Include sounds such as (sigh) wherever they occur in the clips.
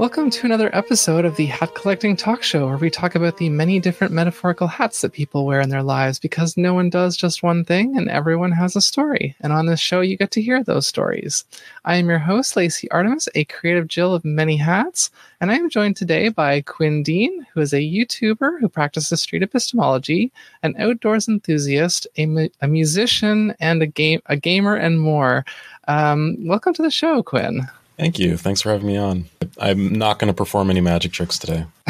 Welcome to another episode of the Hat Collecting Talk Show, where we talk about the many different metaphorical hats that people wear in their lives because no one does just one thing and everyone has a story. And on this show, you get to hear those stories. I am your host, Lacey Artemis, a creative Jill of many hats, and I am joined today by Quinn Dean, who is a YouTuber who practices street epistemology, an outdoors enthusiast, a, mu- a musician, and a game a gamer, and more. Um, welcome to the show, Quinn. Thank you. Thanks for having me on. I'm not going to perform any magic tricks today. (laughs)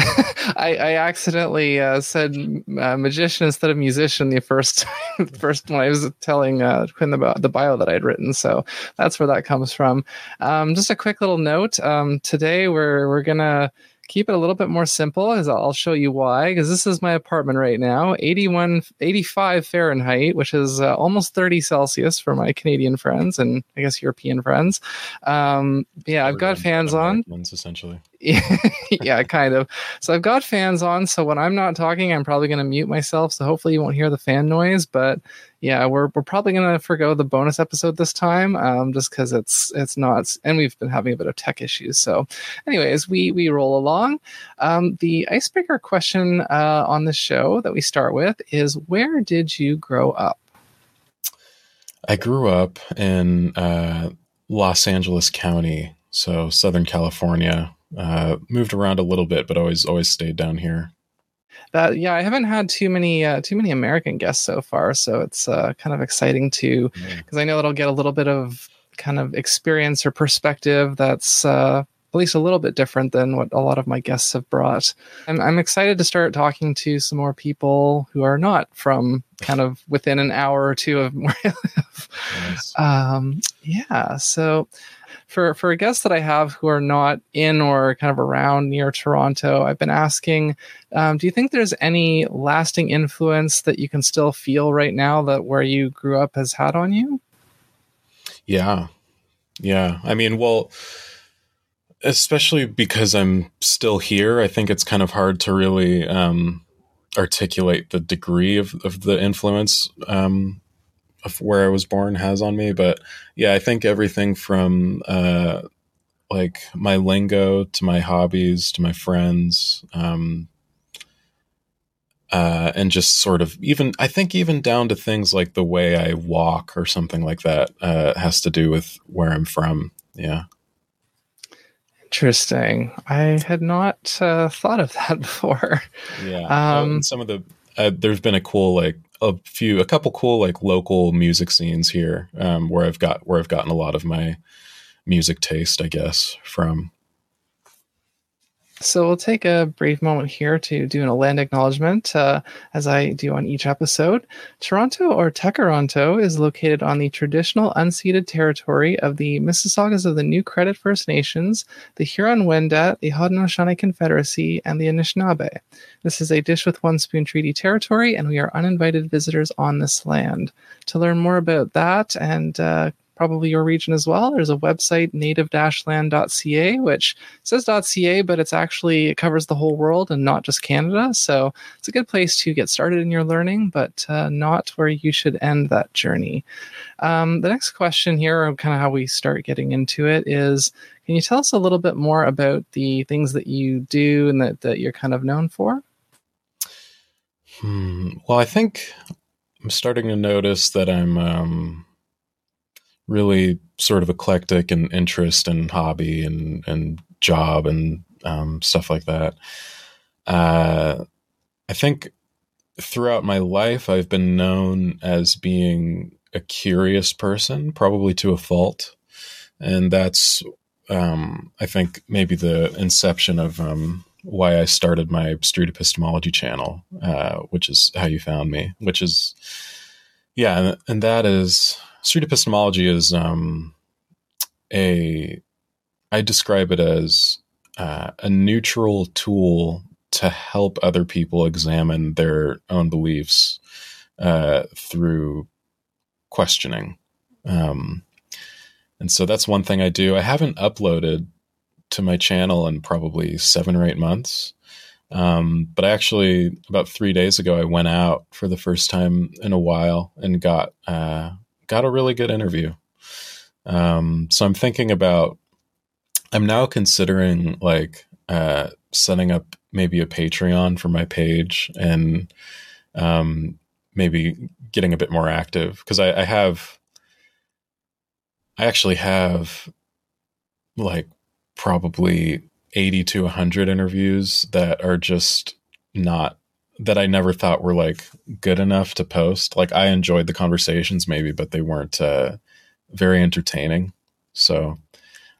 I, I, accidentally uh, said uh, magician instead of musician the first time, (laughs) first when I was telling uh, Quinn about the bio that I'd written. So that's where that comes from. Um, just a quick little note. Um, today we're we're gonna keep it a little bit more simple as I'll show you why because this is my apartment right now 81 85 Fahrenheit which is uh, almost 30 Celsius for my Canadian friends and I guess European friends. Um, yeah I've got fans on. ones essentially (laughs) yeah, kind of. So I've got fans on, so when I'm not talking, I'm probably going to mute myself. So hopefully you won't hear the fan noise. But yeah, we're we're probably going to forego the bonus episode this time, um, just because it's it's not, and we've been having a bit of tech issues. So, anyways, we we roll along. Um, the icebreaker question uh, on the show that we start with is, where did you grow up? I grew up in uh, Los Angeles County, so Southern California uh, moved around a little bit, but always always stayed down here. That yeah, I haven't had too many uh, too many American guests so far, so it's uh, kind of exciting to because I know it'll get a little bit of kind of experience or perspective that's uh, at least a little bit different than what a lot of my guests have brought. I'm, I'm excited to start talking to some more people who are not from kind of within an hour or two of (laughs) where I live. Nice. Um, yeah, so for for guests that I have who are not in or kind of around near Toronto, I've been asking, um, do you think there's any lasting influence that you can still feel right now that where you grew up has had on you? Yeah, yeah. I mean, well, especially because I'm still here, I think it's kind of hard to really um, articulate the degree of, of the influence um, where I was born has on me. But yeah, I think everything from uh, like my lingo to my hobbies to my friends, um, uh, and just sort of even I think even down to things like the way I walk or something like that uh, has to do with where I'm from. Yeah. Interesting. I had not uh, thought of that (laughs) before. Yeah. Um, some of the uh, there's been a cool like a few a couple cool like local music scenes here um, where I've got where I've gotten a lot of my music taste, I guess, from. So we'll take a brief moment here to do an land acknowledgement, uh, as I do on each episode. Toronto or Tekaronto is located on the traditional unceded territory of the Mississaugas of the New Credit First Nations, the Huron-Wendat, the Haudenosaunee Confederacy, and the Anishinaabe. This is a dish with one spoon treaty territory, and we are uninvited visitors on this land. To learn more about that and uh, probably your region as well. There's a website, native-land.ca, which says .ca, but it's actually it covers the whole world and not just Canada. So it's a good place to get started in your learning, but uh, not where you should end that journey. Um, the next question here, kind of how we start getting into it, is can you tell us a little bit more about the things that you do and that, that you're kind of known for? Hmm. Well, I think I'm starting to notice that I'm um, really sort of eclectic and interest and hobby and and job and um, stuff like that. Uh, I think throughout my life, I've been known as being a curious person, probably to a fault, and that's um, I think maybe the inception of um, why I started my street epistemology channel, uh, which is how you found me. Which is yeah, and, and that is street epistemology is um, a I describe it as uh, a neutral tool to help other people examine their own beliefs uh, through questioning. Um, and so that's one thing I do. I haven't uploaded to my channel in probably seven or eight months. Um, but actually, about three days ago, I went out for the first time in a while and got uh, got a really good interview. Um, so I'm thinking about I'm now considering like uh, setting up maybe a Patreon for my page and um, maybe getting a bit more active because I, I have I actually have like probably 80 to 100 interviews that are just not that I never thought were like good enough to post. Like I enjoyed the conversations maybe, but they weren't uh, very entertaining. So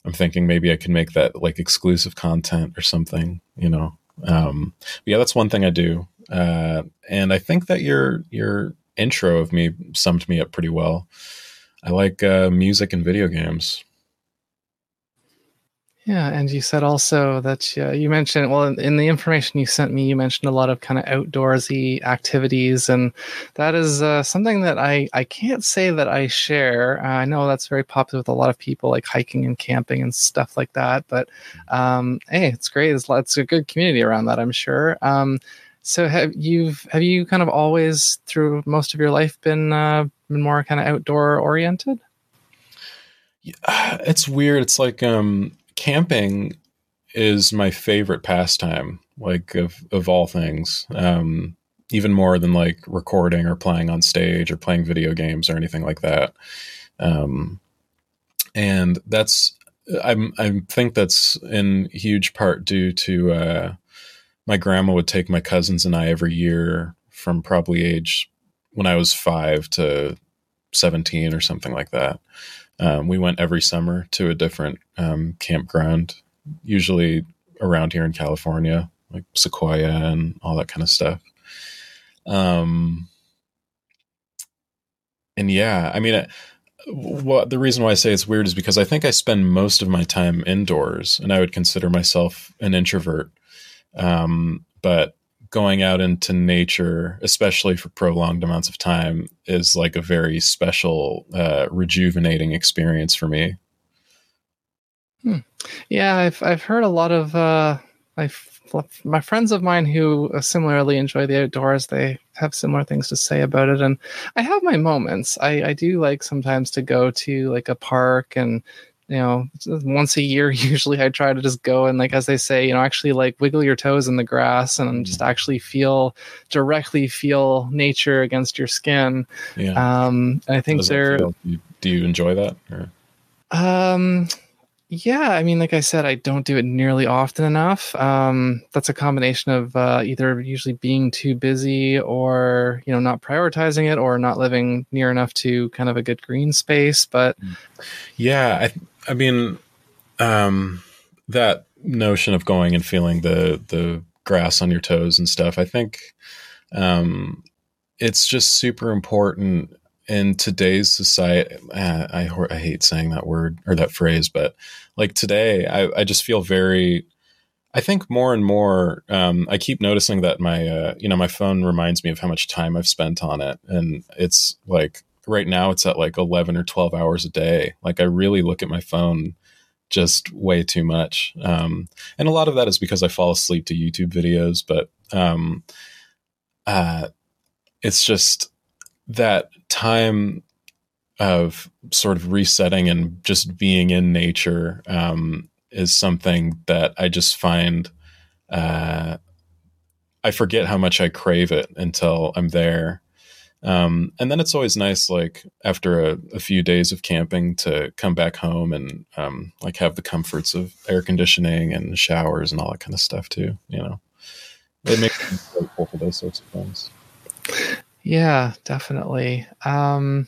I'm thinking maybe I can make that like exclusive content or something, you know. Um, yeah, that's one thing I do. Uh, and I think that your your intro of me summed me up pretty well. I like uh, music and video games. Yeah, and you said also that uh, you mentioned well in the information you sent me, you mentioned a lot of kind of outdoorsy activities, and that is uh, something that I I can't say that I share. Uh, I know that's very popular with a lot of people, like hiking and camping and stuff like that. But um, hey, it's great. It's, it's a good community around that, I'm sure. Um, so have you have you kind of always through most of your life been uh, been more kind of outdoor oriented? Yeah, (sighs) it's weird. It's like um camping is my favorite pastime, like of of all things. Um, even more than like recording or playing on stage or playing video games or anything like that. Um, and that's I'm I think that's in huge part due to uh, my grandma would take my cousins and I every year from probably age when I was five to seventeen or something like that. Um, we went every summer to a different um, campground, usually around here in California, like Sequoia and all that kind of stuff. Um, and yeah, I mean, uh, what the reason why I say it's weird is because I think I spend most of my time indoors, and I would consider myself an introvert. Um, but going out into nature, especially for prolonged amounts of time, is like a very special, uh, rejuvenating experience for me. Hmm. Yeah, I've I've heard a lot of uh, my my friends of mine who similarly enjoy the outdoors. They have similar things to say about it, and I have my moments. I I do like sometimes to go to like a park and you know once a year (laughs) usually i try to just go and like as they say you know actually like wiggle your toes in the grass and just mm. actually feel directly feel nature against your skin yeah um i think there do you, do you enjoy that or? um yeah, I mean, like I said, I don't do it nearly often enough. Um, that's a combination of uh, either usually being too busy, or you know, not prioritizing it, or not living near enough to kind of a good green space. But mm. yeah, I, I mean, um, that notion of going and feeling the the grass on your toes and stuff, I think um, it's just super important in today's society, uh, I, I hate saying that word or that phrase, but like today, I, I just feel very. I think more and more, um, I keep noticing that my, uh, you know, my phone reminds me of how much time I've spent on it, and it's like right now it's at like eleven or twelve hours a day. Like I really look at my phone just way too much, um, and a lot of that is because I fall asleep to YouTube videos. But um, uh, it's just that time of sort of resetting and just being in nature um, is something that I just find uh, I forget how much I crave it until I'm there. Um, and then it's always nice, like after a, a, few days of camping, to come back home and um, like have the comforts of air conditioning and showers and all that kind of stuff too. You know, it makes me grateful for those sorts of things. Yeah, definitely. Um,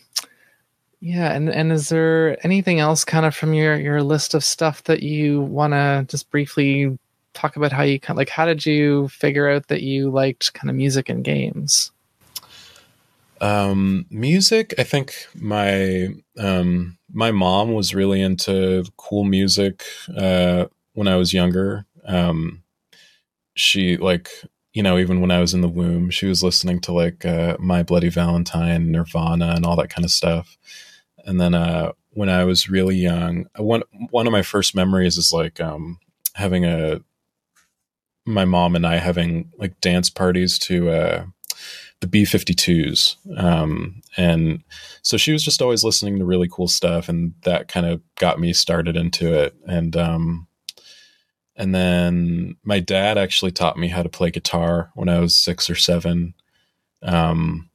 yeah, and and is there anything else kind of from your your list of stuff that you want to just briefly talk about how you kind like how did you figure out that you liked kind of music and games? Um, music, I think my um, my mom was really into cool music uh, when I was younger. Um, she like you know, even when I was in the womb, she was listening to like uh, My Bloody Valentine, Nirvana, and all that kind of stuff. And then uh, when I was really young, one one of my first memories is like um, having a my mom and I having like dance parties to uh, the B 52s. Um, and so she was just always listening to really cool stuff. And that kind of got me started into it. And um, and then my dad actually taught me how to play guitar when I was six or seven. Um,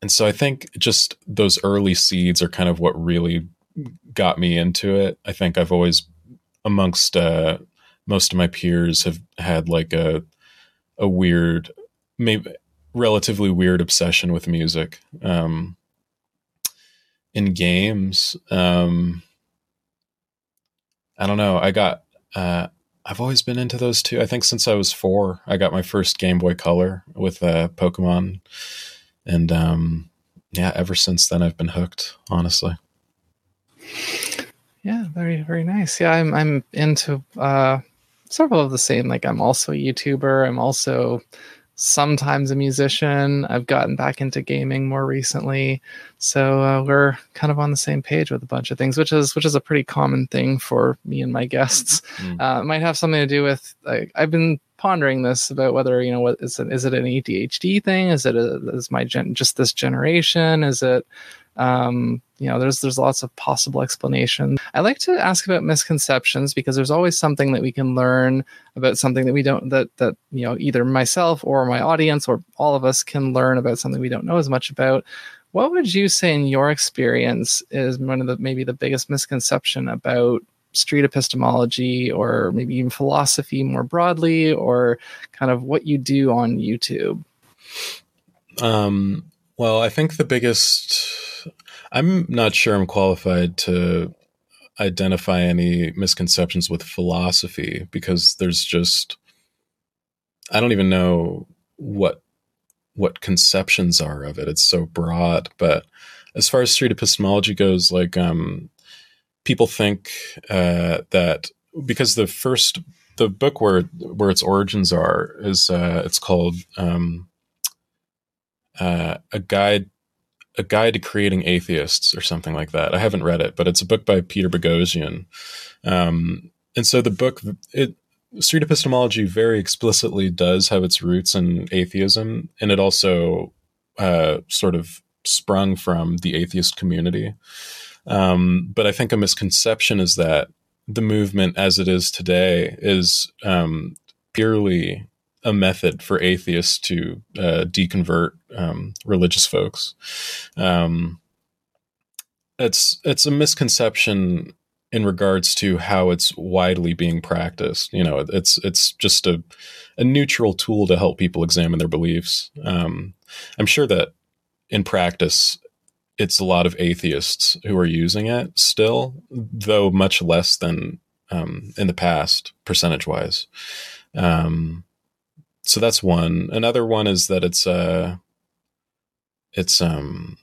and so I think just those early seeds are kind of what really got me into it. I think I've always, amongst uh, most of my peers, have had like a a weird, maybe relatively weird obsession with music. Um, in games, um, I don't know. I got uh, I've always been into those two. I think since I was four, I got my first Game Boy Color with uh, Pokemon, and um, yeah, ever since then I've been hooked. Honestly. Yeah, very very nice. Yeah, I'm I'm into uh, several of the same. Like I'm also a YouTuber. I'm also sometimes a musician. I've gotten back into gaming more recently, so uh, we're kind of on the same page with a bunch of things, which is which is a pretty common thing for me and my guests. Mm. Uh, it might have something to do with like I've been pondering this about whether you know what is it is it an ADHD thing? Is it a, is my gen just this generation? Is it um, you know, there's there's lots of possible explanations. I like to ask about misconceptions because there's always something that we can learn about something that we don't that that you know either myself or my audience or all of us can learn about something we don't know as much about. What would you say in your experience is one of the maybe the biggest misconception about street epistemology or maybe even philosophy more broadly or kind of what you do on YouTube? Um, well, I think the biggest I'm not sure I'm qualified to identify any misconceptions with philosophy because there's just I don't even know what what conceptions are of it. It's so broad. But as far as street epistemology goes, like um, people think uh, that because the first the book where where its origins are is uh, it's called um, uh, a guide a guide to creating atheists or something like that. I haven't read it, but it's a book by Peter Boghossian. Um, and so the book, it street epistemology very explicitly does have its roots in atheism, and it also uh, sort of sprung from the atheist community. Um, but I think a misconception is that the movement as it is today is um, purely a method for atheists to uh, deconvert um, religious folks. Um, it's it's a misconception in regards to how it's widely being practiced. You know, it's it's just a a neutral tool to help people examine their beliefs. Um, I'm sure that in practice, it's a lot of atheists who are using it still, though much less than um, in the past, percentage wise. Um, so that's one. Another one is that it's a uh, it's um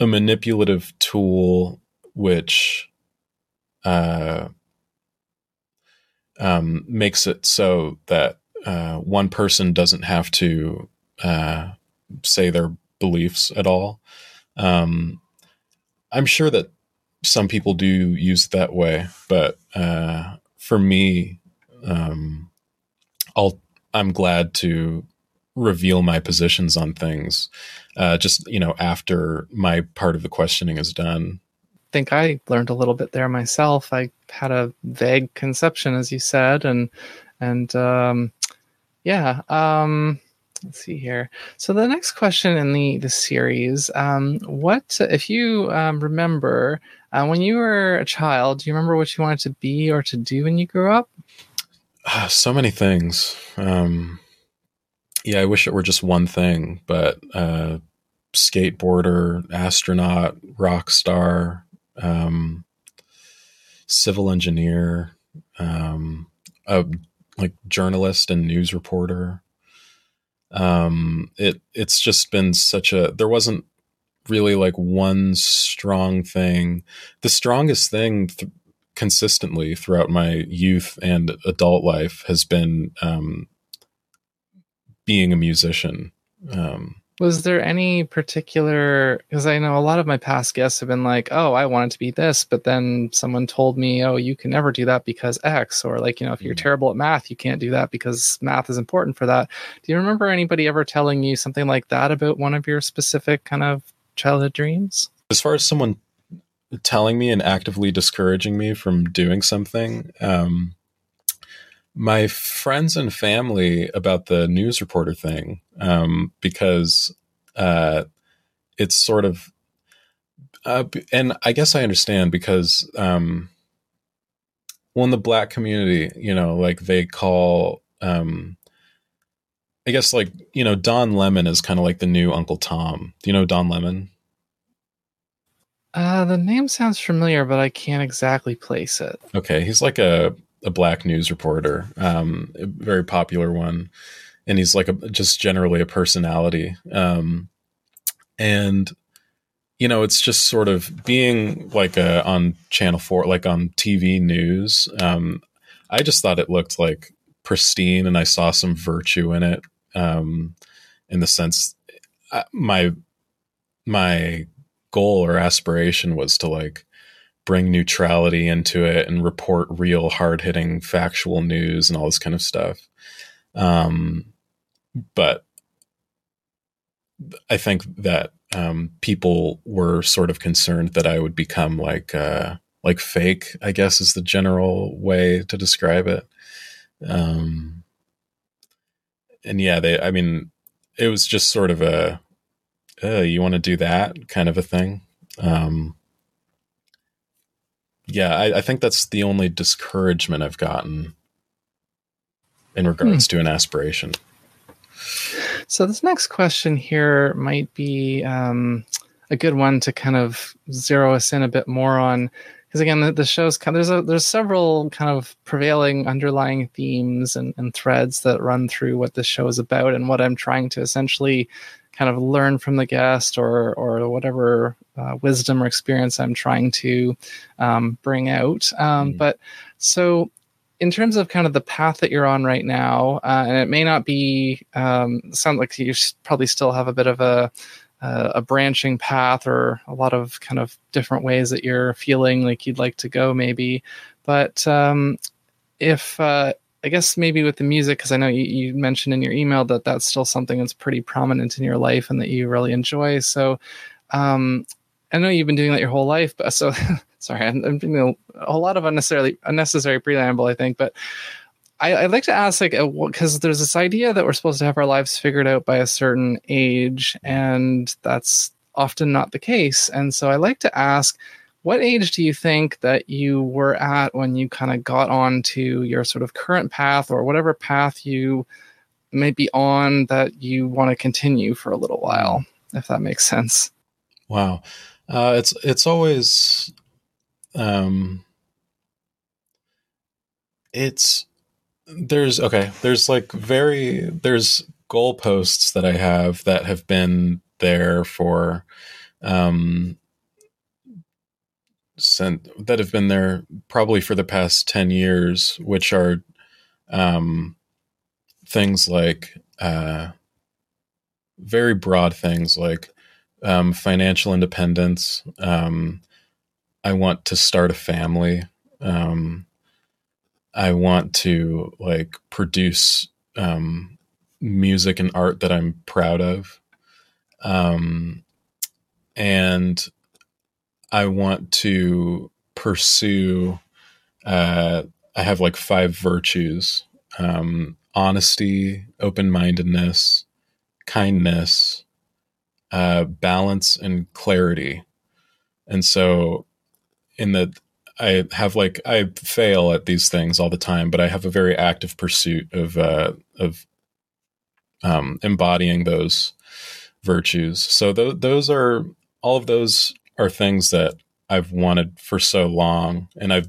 a manipulative tool which uh um makes it so that uh, one person doesn't have to uh, say their beliefs at all. Um, I'm sure that some people do use it that way, but uh, for me, um, I'll I'm glad to reveal my positions on things uh, just you know after my part of the questioning is done I think I learned a little bit there myself. I had a vague conception, as you said, and and um, yeah. Um, let's see here. So the next question in the the series, um, what if you um, remember uh, when you were a child? Do you remember what you wanted to be or to do when you grew up? Uh, so many things. Um, yeah, I wish it were just one thing, but uh, skateboarder, astronaut, rock star, um, civil engineer, um, a like journalist and news reporter. Um, it it's just been such a there wasn't really like one strong thing. The strongest thing th- consistently throughout my youth and adult life has been um, being a musician. Um, was there any particular because i know a lot of my past guests have been like oh i wanted to be this but then someone told me oh you can never do that because x or like you know if you're mm. terrible at math you can't do that because math is important for that do you remember anybody ever telling you something like that about one of your specific kind of childhood dreams as far as someone telling me and actively discouraging me from doing something um my friends and family about the news reporter thing um, because uh, it's sort of, uh, and I guess I understand because, um, well, in the black community, you know, like they call, um, I guess like you know Don Lemon is kind of like the new Uncle Tom. Do you know Don Lemon? Uh, the name sounds familiar, but I can't exactly place it. Okay, he's like a a black news reporter, um, a very popular one, and he's like a just generally a personality. Um, and you know, it's just sort of being like a, on Channel Four, like on TV news. Um, I just thought it looked like pristine, and I saw some virtue in it. Um, in the sense, uh, my my goal or aspiration was to like bring neutrality into it and report real hard hitting factual news and all this kind of stuff. Um, but I think that um, people were sort of concerned that I would become like uh, like fake. I guess is the general way to describe it. Um, and yeah, they. I mean, it was just sort of a, uh, you want to do that kind of a thing. Um, yeah, I, I, think that's the only discouragement I've gotten in regards hmm. to an aspiration. So this next question here might be um, a good one to kind of zero us in a bit more on, because again, the, the show's kind of, there's a, there's several kind of prevailing underlying themes and, and threads that run through what this show is about and what I'm trying to essentially kind of learn from the guest or or whatever uh, wisdom or experience I'm trying to um, bring out. Um, mm. But so, in terms of kind of the path that you're on right now, uh, and it may not be um, sound like you probably still have a bit of a a branching path or a lot of kind of different ways that you're feeling like you'd like to go, maybe. But um, if uh, I guess maybe with the music, because I know you, you, mentioned in your email that that's still something that's pretty prominent in your life and that you really enjoy. So, um, I know you've been doing that your whole life, but (laughs) so sorry, I'm, I'm doing a, lot of unnecessarily unnecessary preamble, I think. But I, would like to ask, like, because there's this idea that we're supposed to have our lives figured out by a certain age, and that's often not the case. And so I like to ask what age do you think that you were at when you kind of got on to your sort of current path or whatever path you may be on that you want to continue for a little while, if that makes sense? Wow. Uh, it's it's always um, it's there's okay there's like very there's goalposts that I have that have been there for um sent that have been there probably for the past 10 years which are um, things like uh, very broad things like um, financial independence um, i want to start a family um, i want to like produce um, music and art that i'm proud of um, and I want to pursue. Uh, I have like five virtues: um, honesty, open mindedness, kindness, uh, balance, and clarity. And so, in the I have like I fail at these things all the time, but I have a very active pursuit of uh, of um, embodying those virtues. So th- those are all of those are things that I've wanted for so long and I've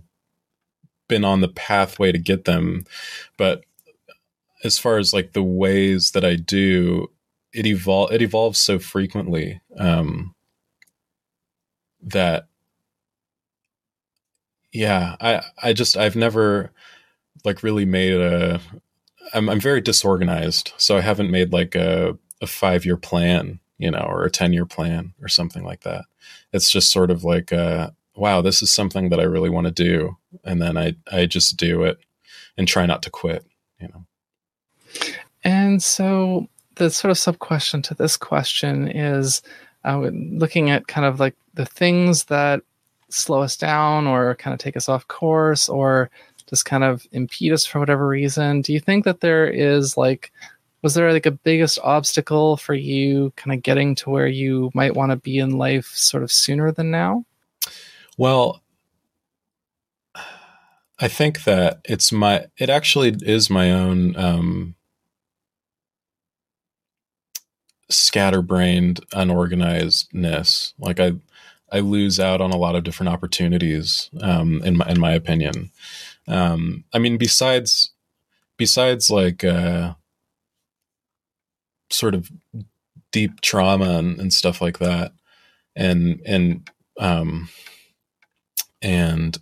been on the pathway to get them. But as far as like the ways that I do, it evolve it evolves so frequently um, that yeah, I I just I've never like really made a I'm I'm very disorganized, so I haven't made like a a five year plan, you know, or a ten year plan or something like that it's just sort of like uh, wow this is something that i really want to do and then i i just do it and try not to quit you know and so the sort of sub question to this question is uh, looking at kind of like the things that slow us down or kind of take us off course or just kind of impede us for whatever reason. Do you think that there is like was there like a biggest obstacle for you kind of getting to where you might want to be in life sort of sooner than now? Well, I think that it's my it actually is my own um scatterbrained unorganizedness. Like I I lose out on a lot of different opportunities um in my in my opinion. Um I mean besides besides like uh sort of deep trauma and, and stuff like that and and um and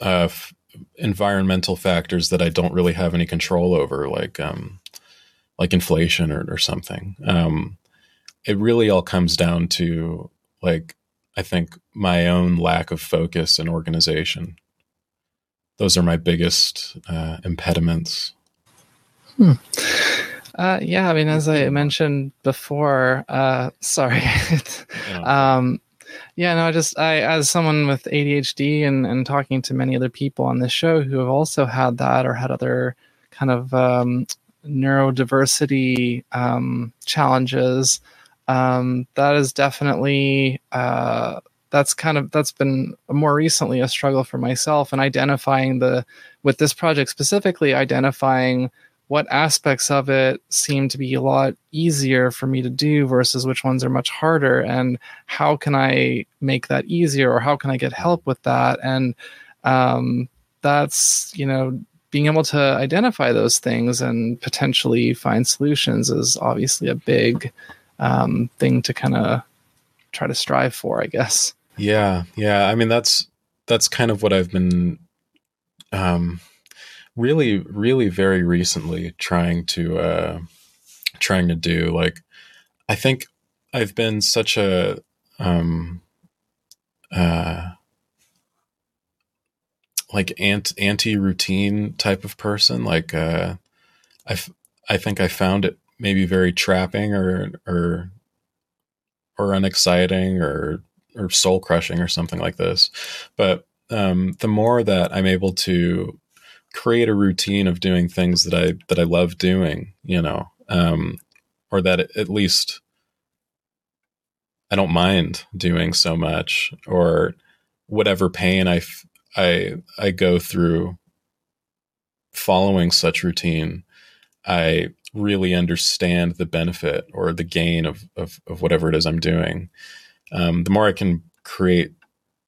uh, f- environmental factors that I don't really have any control over, like um, like inflation or, or something. Um, it really all comes down to like I think my own lack of focus and organization. Those are my biggest uh, impediments. Hmm. Uh, yeah, I mean, as I mentioned before, uh, sorry. (laughs) um, yeah, no, I just I as someone with ADHD and and talking to many other people on this show who have also had that or had other kind of um, neurodiversity um, challenges, um, that is definitely uh, that's kind of that's been more recently a struggle for myself and identifying the with this project specifically identifying what aspects of it seem to be a lot easier for me to do versus which ones are much harder and how can i make that easier or how can i get help with that? And um, that's you know being able to identify those things and potentially find solutions is obviously a big um, thing to kind of try to strive for i guess. Yeah yeah. I mean that's that's kind of what i've been um, really really very recently trying to uh trying to do like i think i've been such a um uh like ant anti routine type of person like uh i i think i found it maybe very trapping or or or unexciting or or soul crushing or something like this. But um the more that i'm able to create a routine of doing things that I that I love doing, you know, um, or that at least I don't mind doing so much, or whatever pain I I I go through following such routine, I really understand the benefit or the gain of of, of whatever it is I'm doing. Um, the more I can create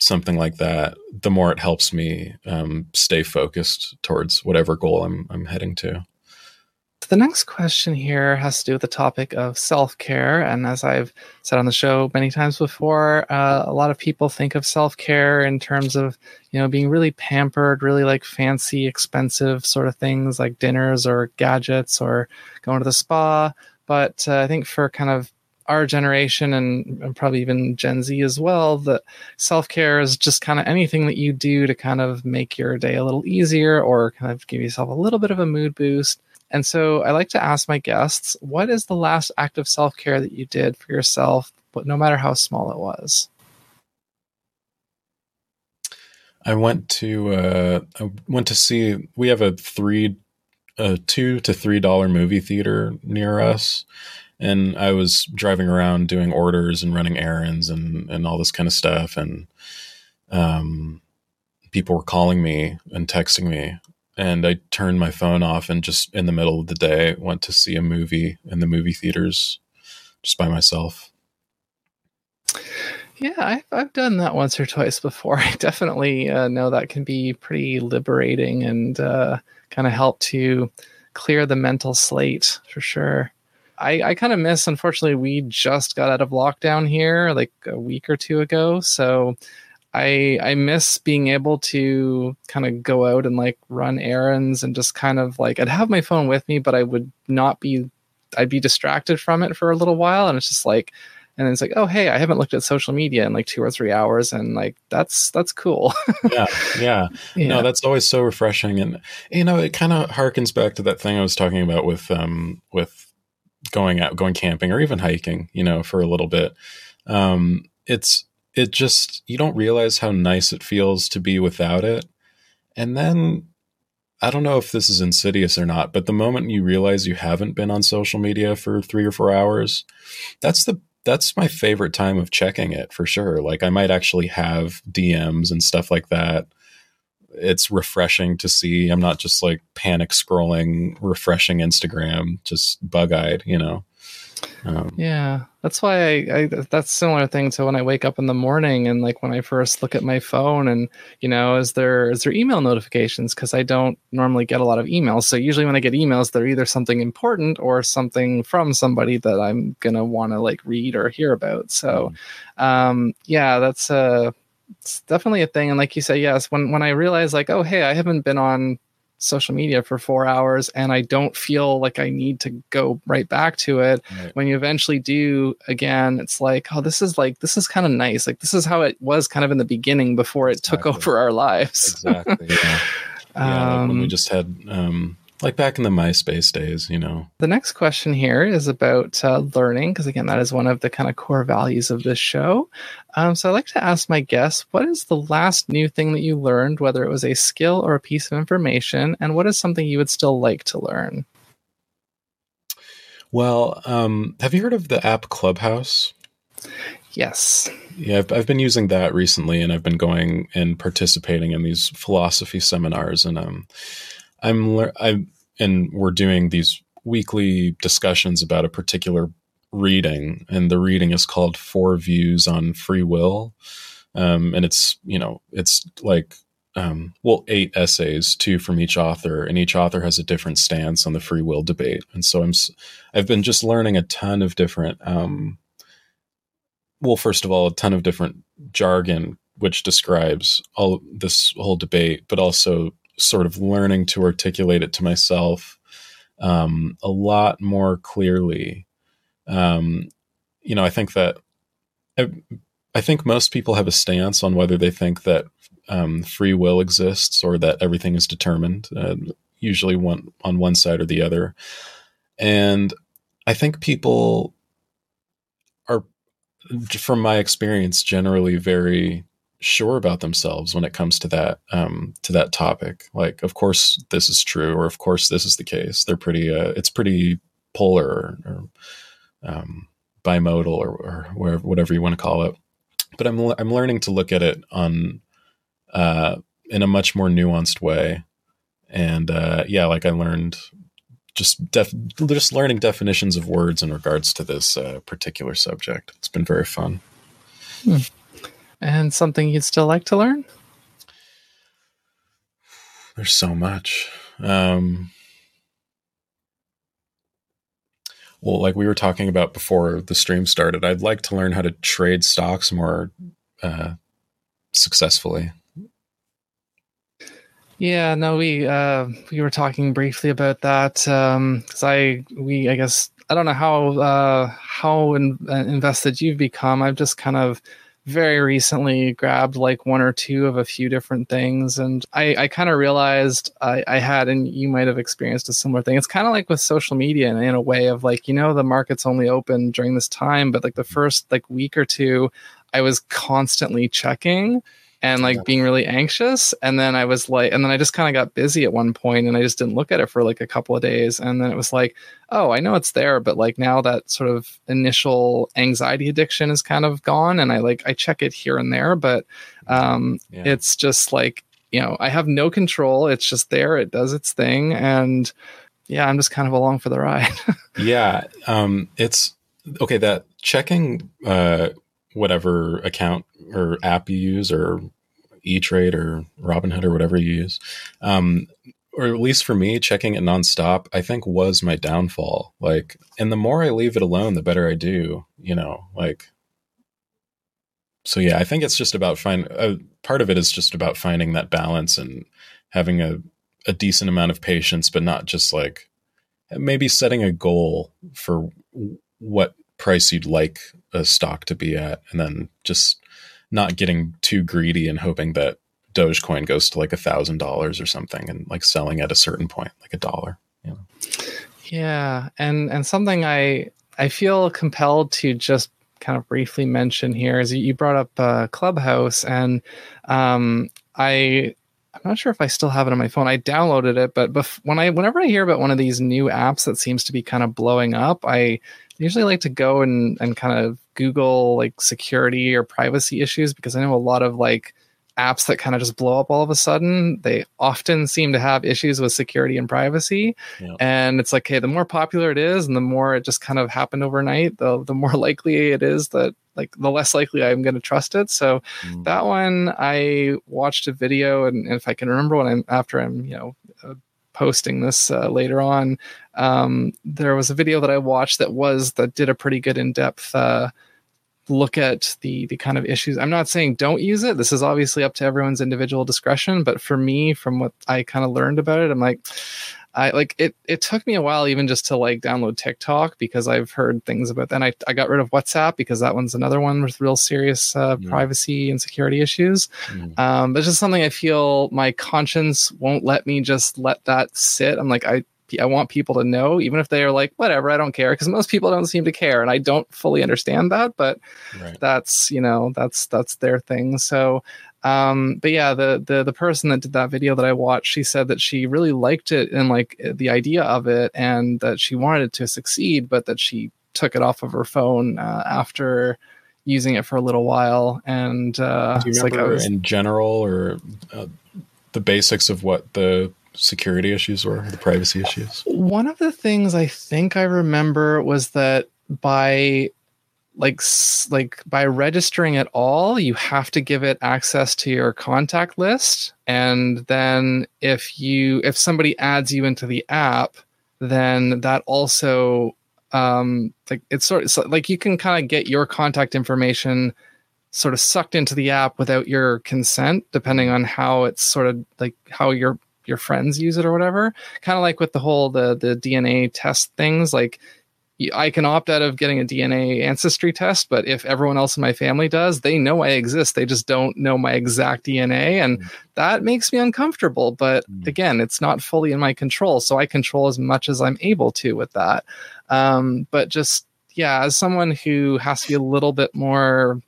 something like that, the more it helps me um, stay focused towards whatever goal I'm, I'm heading to. The next question here has to do with the topic of self care. And as I've said on the show many times before, uh, a lot of people think of self care in terms of, you know, being really pampered, really like fancy, expensive sort of things like dinners or gadgets or going to the spa. But uh, I think for kind of our generation and, probably even Gen Z as well, that self care is just kind of anything that you do to kind of make your day a little easier or kind of give yourself a little bit of a mood boost. And so I like to ask my guests, what is the last act of self care that you did for yourself, but no matter how small it was? I went to uh, I went to see. We have a three, a two to three dollar movie theater near us, and I was driving around doing orders and running errands and and all this kind of stuff and um people were calling me and texting me and I turned my phone off and just in the middle of the day went to see a movie in the movie theaters just by myself. Yeah, I've, I've done that once or twice before. (laughs) I definitely uh, know that can be pretty liberating and uh, kind of help to clear the mental slate for sure. I, I kind of miss, unfortunately, we just got out of lockdown here like a week or two ago. So I I miss being able to kind of go out and like run errands and just kind of like I'd have my phone with me, but I would not be I'd be distracted from it for a little while. And it's just like and it's like, oh hey, I haven't looked at social media in like two or three hours, and like that's that's cool. yeah, yeah, (laughs) yeah, no, that's always so refreshing, and you know, it kind of harkens back to that thing I was talking about with um with going out, going camping, or even hiking, you know, for a little bit. Um, it's it just you don't realize how nice it feels to be without it And then I don't know if this is insidious or not, but the moment you realize you haven't been on social media for three or four hours, that's the that's my favorite time of checking it for sure. Like I might actually have DMs and stuff like that. It's refreshing to see. I'm not just like panic scrolling, refreshing Instagram, just bug eyed, you know. Um, yeah, that's why I, I, that's similar thing to when I wake up in the morning and like when I first look at my phone and you know is there is there email notifications because I don't normally get a lot of emails. So usually when I get emails, they're either something important or something from somebody that I'm gonna want to like read or hear about. So mm. um, yeah, that's a it's definitely a thing. And like you say, yes, when when I realize like oh hey I haven't been on social media for four hours and I don't feel like I need to go right back to it. Right. When you eventually do again, it's like, oh, this is like, this is kind of nice. Like, this is how it was kind of in the beginning before it exactly. took over our lives. exactly. Yeah. yeah um, like when we (laughs) um, just had um, like back in the MySpace days, you know. The next question here is about uh, learning, because again, that is one of the kind of core values of this show. Um, so I'd like to ask my guests, what is the last new thing that you learned, whether it was a skill or a piece of information, and what is something you would still like to learn? Well, um, have you heard of the app Clubhouse? Yes. Yeah, I've, I've, been using that recently, and I've been going and participating in these philosophy seminars, and um, I'm I'm and we're doing these weekly discussions about a particular reading, and the reading is called Four Views on Free Will, um, and it's you know it's like um, well eight essays, two from each author, and each author has a different stance on the free will debate, and so I'm I've been just learning a ton of different. Um, well, first of all, a ton of different jargon which describes all this whole debate, but also sort of learning to articulate it to myself um, a lot more clearly. Um, you know, I think that I, I, think most people have a stance on whether they think that um, free will exists or that everything is determined. Uh, usually, one on one side or the other, and I think people are, from my experience, generally very sure about themselves when it comes to that um, to that topic. Like, of course this is true, or of course this is the case. They're pretty. Uh, it's pretty polar or, or um, bimodal or, or whatever, whatever you want to call it. But I'm I'm learning to look at it on uh, in a much more nuanced way. And uh, yeah, like I learned just def- just learning definitions of words in regards to this uh, particular subject. It's been very fun. Hmm. And something you'd still like to learn? There's so much. Um, well, like we were talking about before the stream started, I'd like to learn how to trade stocks more uh, successfully. Yeah, no, we uh, we were talking briefly about that because um, I we I guess I don't know how uh, how in, uh, invested you've become. I've just kind of very recently grabbed like one or two of a few different things and i, I kind of realized I, I, had and you might have experienced a similar thing. It's kind of like with social media in, in a way of like you know the market's only open during this time but like the first like week or two i was constantly checking and like yeah. being really anxious. And then I was like, and then I just kind of got busy at one point and I just didn't look at it for like a couple of days. And then it was like, oh, I know it's there, but like now that sort of initial anxiety addiction is kind of gone. And I like, I check it here and there, but um, yeah. it's just like, you know, I have no control. It's just there. It does its thing. And yeah, I'm just kind of along for the ride. (laughs) yeah. Um, it's okay. That checking, uh, whatever account or app you use or E-Trade or Robinhood or whatever you use. Um, or at least for me, checking it nonstop, I think was my downfall. Like, and the more I leave it alone, the better I do, you know, like, so yeah, I think it's just about find uh, part of it is just about finding that balance and having a, a decent amount of patience, but not just like maybe setting a goal for what price you'd like a stock to be at, and then just not getting too greedy and hoping that Dogecoin goes to like a thousand dollars or something, and like selling at a certain point, like a dollar. You know? Yeah, and and something I I feel compelled to just kind of briefly mention here is you brought up uh, Clubhouse, and um, I I'm not sure if I still have it on my phone. I downloaded it, but bef- when I whenever I hear about one of these new apps that seems to be kind of blowing up, I usually like to go and and kind of Google like security or privacy issues because I know a lot of like apps that kind of just blow up all of a sudden, they often seem to have issues with security and privacy. Yeah. And it's like, hey, the more popular it is and the more it just kind of happened overnight, the the more (laughs) likely it is that like the less likely I'm going to trust it. So mm. that one I watched a video and, and, if I can remember when I'm after I'm, you know, uh, posting this uh, later on, um, there was a video that I watched that was that did a pretty good in-depth uh, look at the the kind of issues. I'm not saying don't use it. This is obviously up to everyone's individual discretion but for me from what i kind of learned about it i'm like i like it it took me a while even just to like download tiktok because i've heard things about that. I, I got rid of whatsapp because that one's another one with real serious uh, mm. privacy and security issues. Mm. um, but it's just something i feel my conscience won't let me just let that sit. I'm like i I want people to know, even if they are like, whatever, I don't care, because most people don't seem to care, and I don't fully understand that, but right. that's you know that's that's their thing. So, um, but yeah, the the the person that did that video that I watched, she said that she really liked it and like the idea of it, and that she wanted it to succeed, but that she took it off of her phone uh, after using it for a little while. And uh, do you remember like was, in general or uh, the basics of what the security issues were, the privacy issues? One of the things I think I remember was that by like like by registering at all you have to give it access to your contact list and then if you if somebody adds you into the app then that also um like it's sort of like you can kind of get your contact information sort of sucked into the app without your consent depending on how it's sort of like how your your friends use it or whatever. Kind of like with the whole the the DNA test things, like I can opt out of getting a DNA ancestry test, but if everyone else in my family does, they know I exist. They just don't know my exact DNA. And mm. that makes me uncomfortable. But mm. again, it's not fully in my control. So I control as much as I'm able to with that. Um, but just, yeah, as someone who has to be a little bit more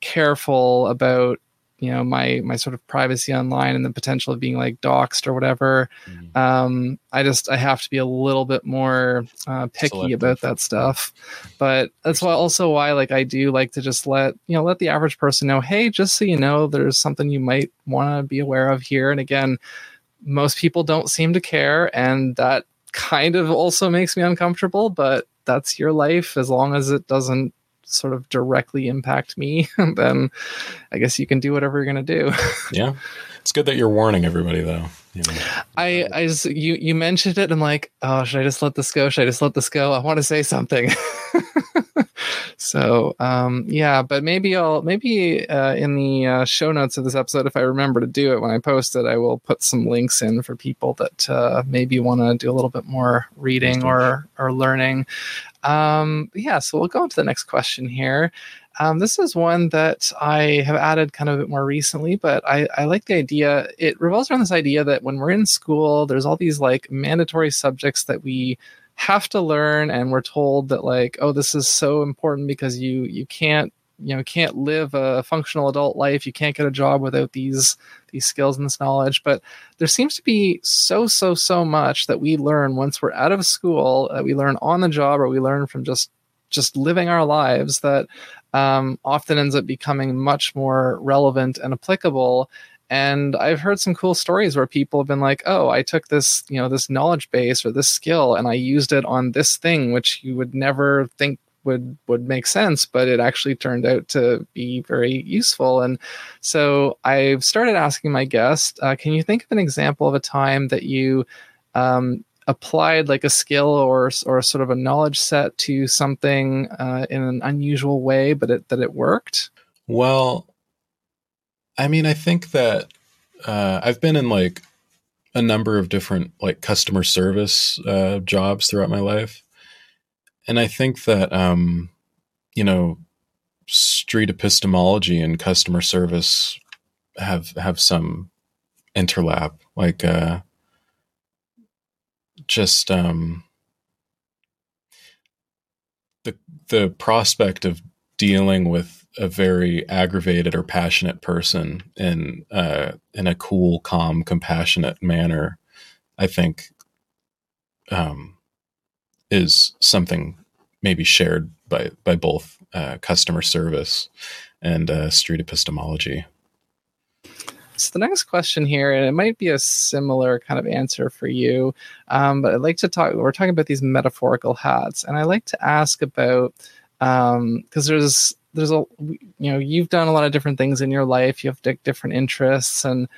careful about you know my my sort of privacy online and the potential of being like doxxed or whatever mm-hmm. um, i just i have to be a little bit more uh, picky Selective. about that stuff but that's why also why like i do like to just let you know let the average person know hey just so you know there's something you might want to be aware of here and again most people don't seem to care and that kind of also makes me uncomfortable but that's your life as long as it doesn't sort of directly impact me, (laughs) then I guess you can do whatever you're going to do. (laughs) yeah. It's good that you're warning everybody though. You know. I, I just, you, you mentioned it. I'm like, oh, should I just let this go? Should I just let this go? I want to say something. (laughs) so, um, yeah, but maybe I'll, maybe, uh, in the uh, show notes of this episode, if I remember to do it when I post it, I will put some links in for people that, uh, maybe want to do a little bit more reading or, or learning. Um, yeah, so we'll go on to the next question here. Um, this is one that I have added kind of a bit more recently, but I, I like the idea. It revolves around this idea that when we're in school, there's all these like mandatory subjects that we have to learn, and we're told that like, oh, this is so important because you you can't you know can't live a functional adult life. You can't get a job without these these skills and this knowledge. But there seems to be so so so much that we learn once we're out of school that we learn on the job or we learn from just just living our lives that um, often ends up becoming much more relevant and applicable. And i've heard some cool stories where people have been like oh i took this you know this knowledge base or this skill and i used it on this thing which you would never think would would make sense but it actually turned out to be very useful. And so i've started asking my guests uh, can you think of an example of a time that you um, applied like a skill or or sort of a knowledge set to something uh, in an unusual way but it, that it worked? Well i mean i think that uh, i've been in like a number of different like customer service uh, jobs throughout my life and I think that um, you know, street epistemology and customer service have have some interlap, like uh, just um, the the prospect of dealing with a very aggravated or passionate person in uh, in a cool, calm, compassionate manner, I think um, is something maybe shared by by both uh, customer service and uh, street epistemology. So the next question here, and it might be a similar kind of answer for you, um, but I'd like to talk. We're talking about these metaphorical hats, and I like to ask about because um, there's there's a you know you've done a lot of different things in your life. You have different interests, and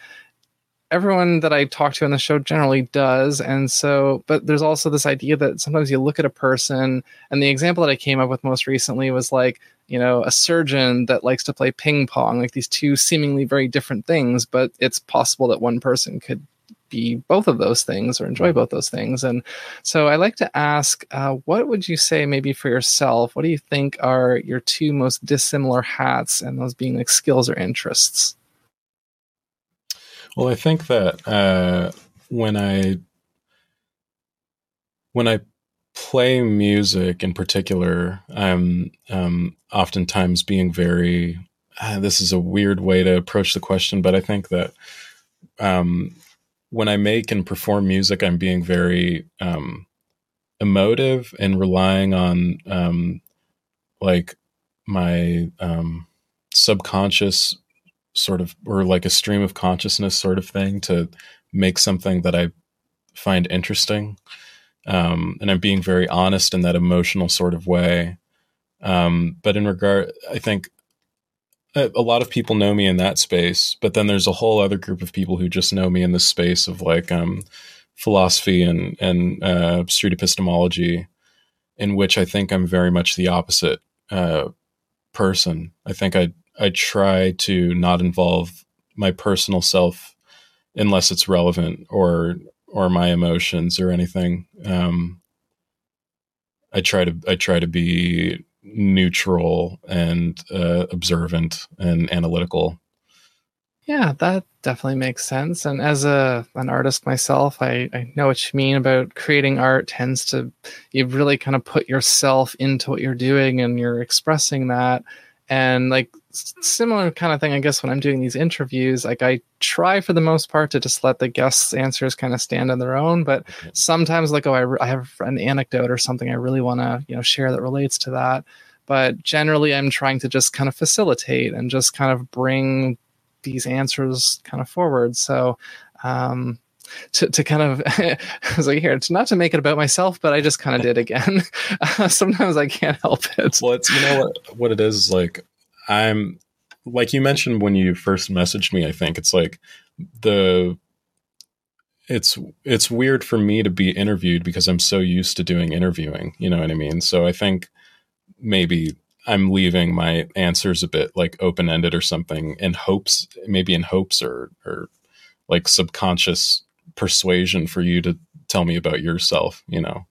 everyone that I talk to on the show generally does. And so, but there's also this idea that sometimes you look at a person, and the example that I came up with most recently was like, you know, a surgeon that likes to play ping pong, like these two seemingly very different things, but it's possible that one person could be both of those things or enjoy both those things. And so I like to ask, uh, what would you say maybe for yourself? What do you think are your two most dissimilar hats and those being like skills or interests? Well, I think that uh, when I when I play music in particular, I'm um, oftentimes being very. Uh, this is a weird way to approach the question, but I think that um, when I make and perform music, I'm being very um, emotive and relying on um, like my um, subconscious sort of or like a stream of consciousness sort of thing to make something that I find interesting. Um, and I'm being very honest in that emotional sort of way. Um, but in regard, I think a, a, lot of people know me in that space, but then there's a whole other group of people who just know me in the space of like um, philosophy and and uh, street epistemology, in which I think I'm very much the opposite uh, person. I think I I try to not involve my personal self unless it's relevant or or my emotions or anything. Um, I try to I try to be neutral and uh, observant and analytical. Yeah, that definitely makes sense. And as a an artist myself, I, I know what you mean about creating art tends to you really kind of put yourself into what you're doing and you're expressing that. And like similar kind of thing i guess when i'm doing these interviews like i try for the most part to just let the guests answers kind of stand on their own but sometimes like oh i, re- I have an anecdote or something i really want to you know share that relates to that but generally i'm trying to just kind of facilitate and just kind of bring these answers kind of forward so um to, to kind of (laughs) I was like here to not to make it about myself, but I just kind of did (laughs) again. Uh, (laughs) sometimes I can't help it. Well, it's you know what what it is like. I'm like you mentioned when you first messaged me, I think it's like the it's it's weird for me to be interviewed because I'm so used to doing interviewing, you know what I mean? So I think maybe I'm leaving my answers a bit like open ended or something in hopes maybe in hopes or or like subconscious persuasion for you to tell me about yourself, you know.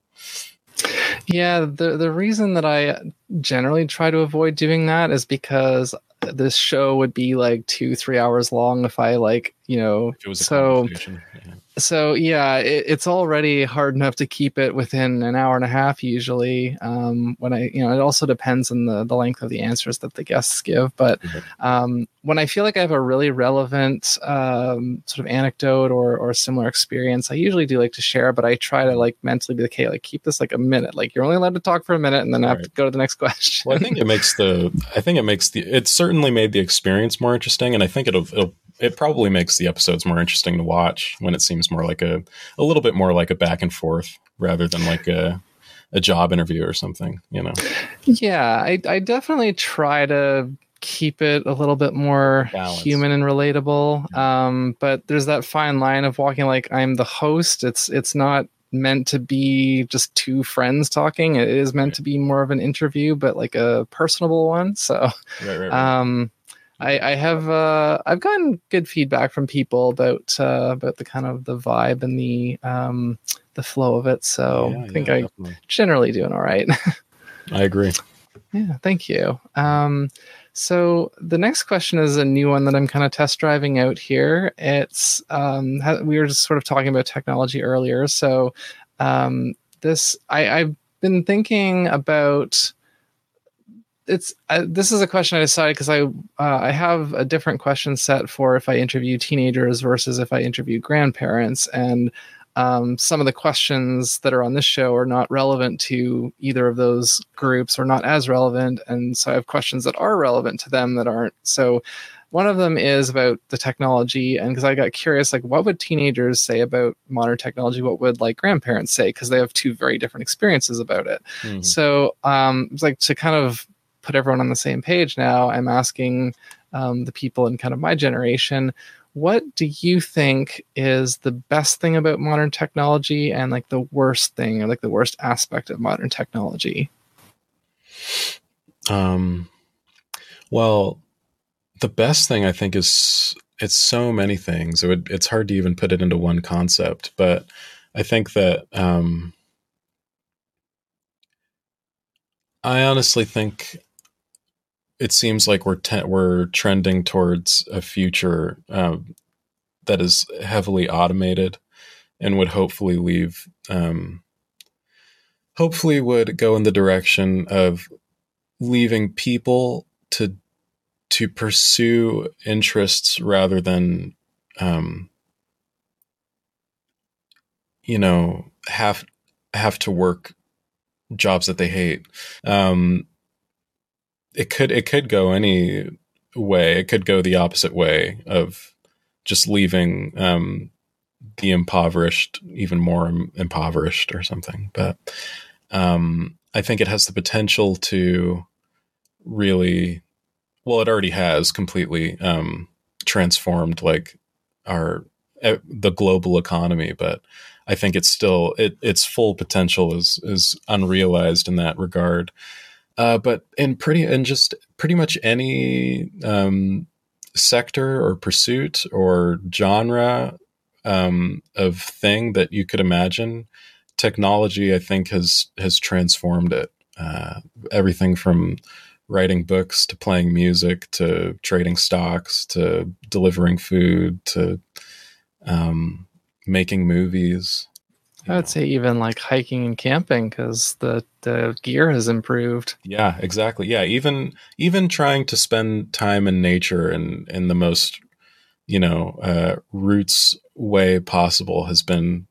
Yeah, the the reason that I generally try to avoid doing that is because this show would be like two three hours long if I like you know so yeah so yeah, it, it's already hard enough to keep it within an hour and a half usually. Um, when I, you know, it also depends on the the length of the answers that the guests give. But mm-hmm. um, when I feel like I have a really relevant um, sort of anecdote or or similar experience, I usually do like to share. But I try to like mentally be like, okay, like keep this like a minute. Like you're only allowed to talk for a minute, and then I have to go to the next (laughs) question. Well, I think it makes the, I think it makes the, it certainly made the experience more interesting, and I think it'll, it'll it probably makes the episodes more interesting to watch when it seems more like a a little bit more like a back and forth rather than like a a job interview or something, you know. Yeah, I I definitely try to keep it a little bit more Balance. human and relatable. Um, but there's that fine line of walking like I'm the host. It's it's not meant to be just two friends talking. It is meant right. to be more of an interview, but like a personable one. So, right, right, um, I, I have uh, I've gotten good feedback from people about uh, about the kind of the vibe and the um, the flow of it. So yeah, I think yeah, I generally doing all right. (laughs) I agree. Yeah, thank you. Um, so the next question is a new one that I'm kind of test driving out here. It's um, we were just sort of talking about technology earlier. So um, this I, I've been thinking about it's I, this is a question I decided because I uh, I have a different question set for if I interview teenagers versus if I interview grandparents, and um, some of the questions that are on this show are not relevant to either of those groups or not as relevant, and so I have questions that are relevant to them that aren't. So one of them is about the technology. And because i got curious like what would teenagers say about modern technology? What would like grandparents say? Because they have two very different experiences about it. Mm-hmm. so um it's like to kind of put everyone on the same page now i'm asking um, the people in kind of my generation what do you think is the best thing about modern technology and like the worst thing or like the worst aspect of modern technology um well the best thing I think is it's so many things. It would, it's hard to even put it into one concept, but I think that um, I honestly think it seems like we're te- we're trending towards a future um, that is heavily automated and would hopefully leave um, hopefully would go in the direction of leaving people to to pursue interests rather than um, you know have have to work jobs that they hate. Um, it could it could go any way. It could go the opposite way of just leaving um, the impoverished even more impoverished or something. But um, i think it has the potential to really well, it already has completely um, transformed like our the global economy, but I think it's still it, its full potential is is unrealized in that regard. Uh, but in pretty in just pretty much any um, sector or pursuit or genre um, of thing that you could imagine, technology I think has has transformed it. Uh, everything from writing books to playing music to trading stocks to delivering food to um, making movies. I would know. say even like hiking and camping because the the gear has improved. Yeah, exactly. Yeah, even even trying to spend time in nature in in the most you know uh, roots way possible has been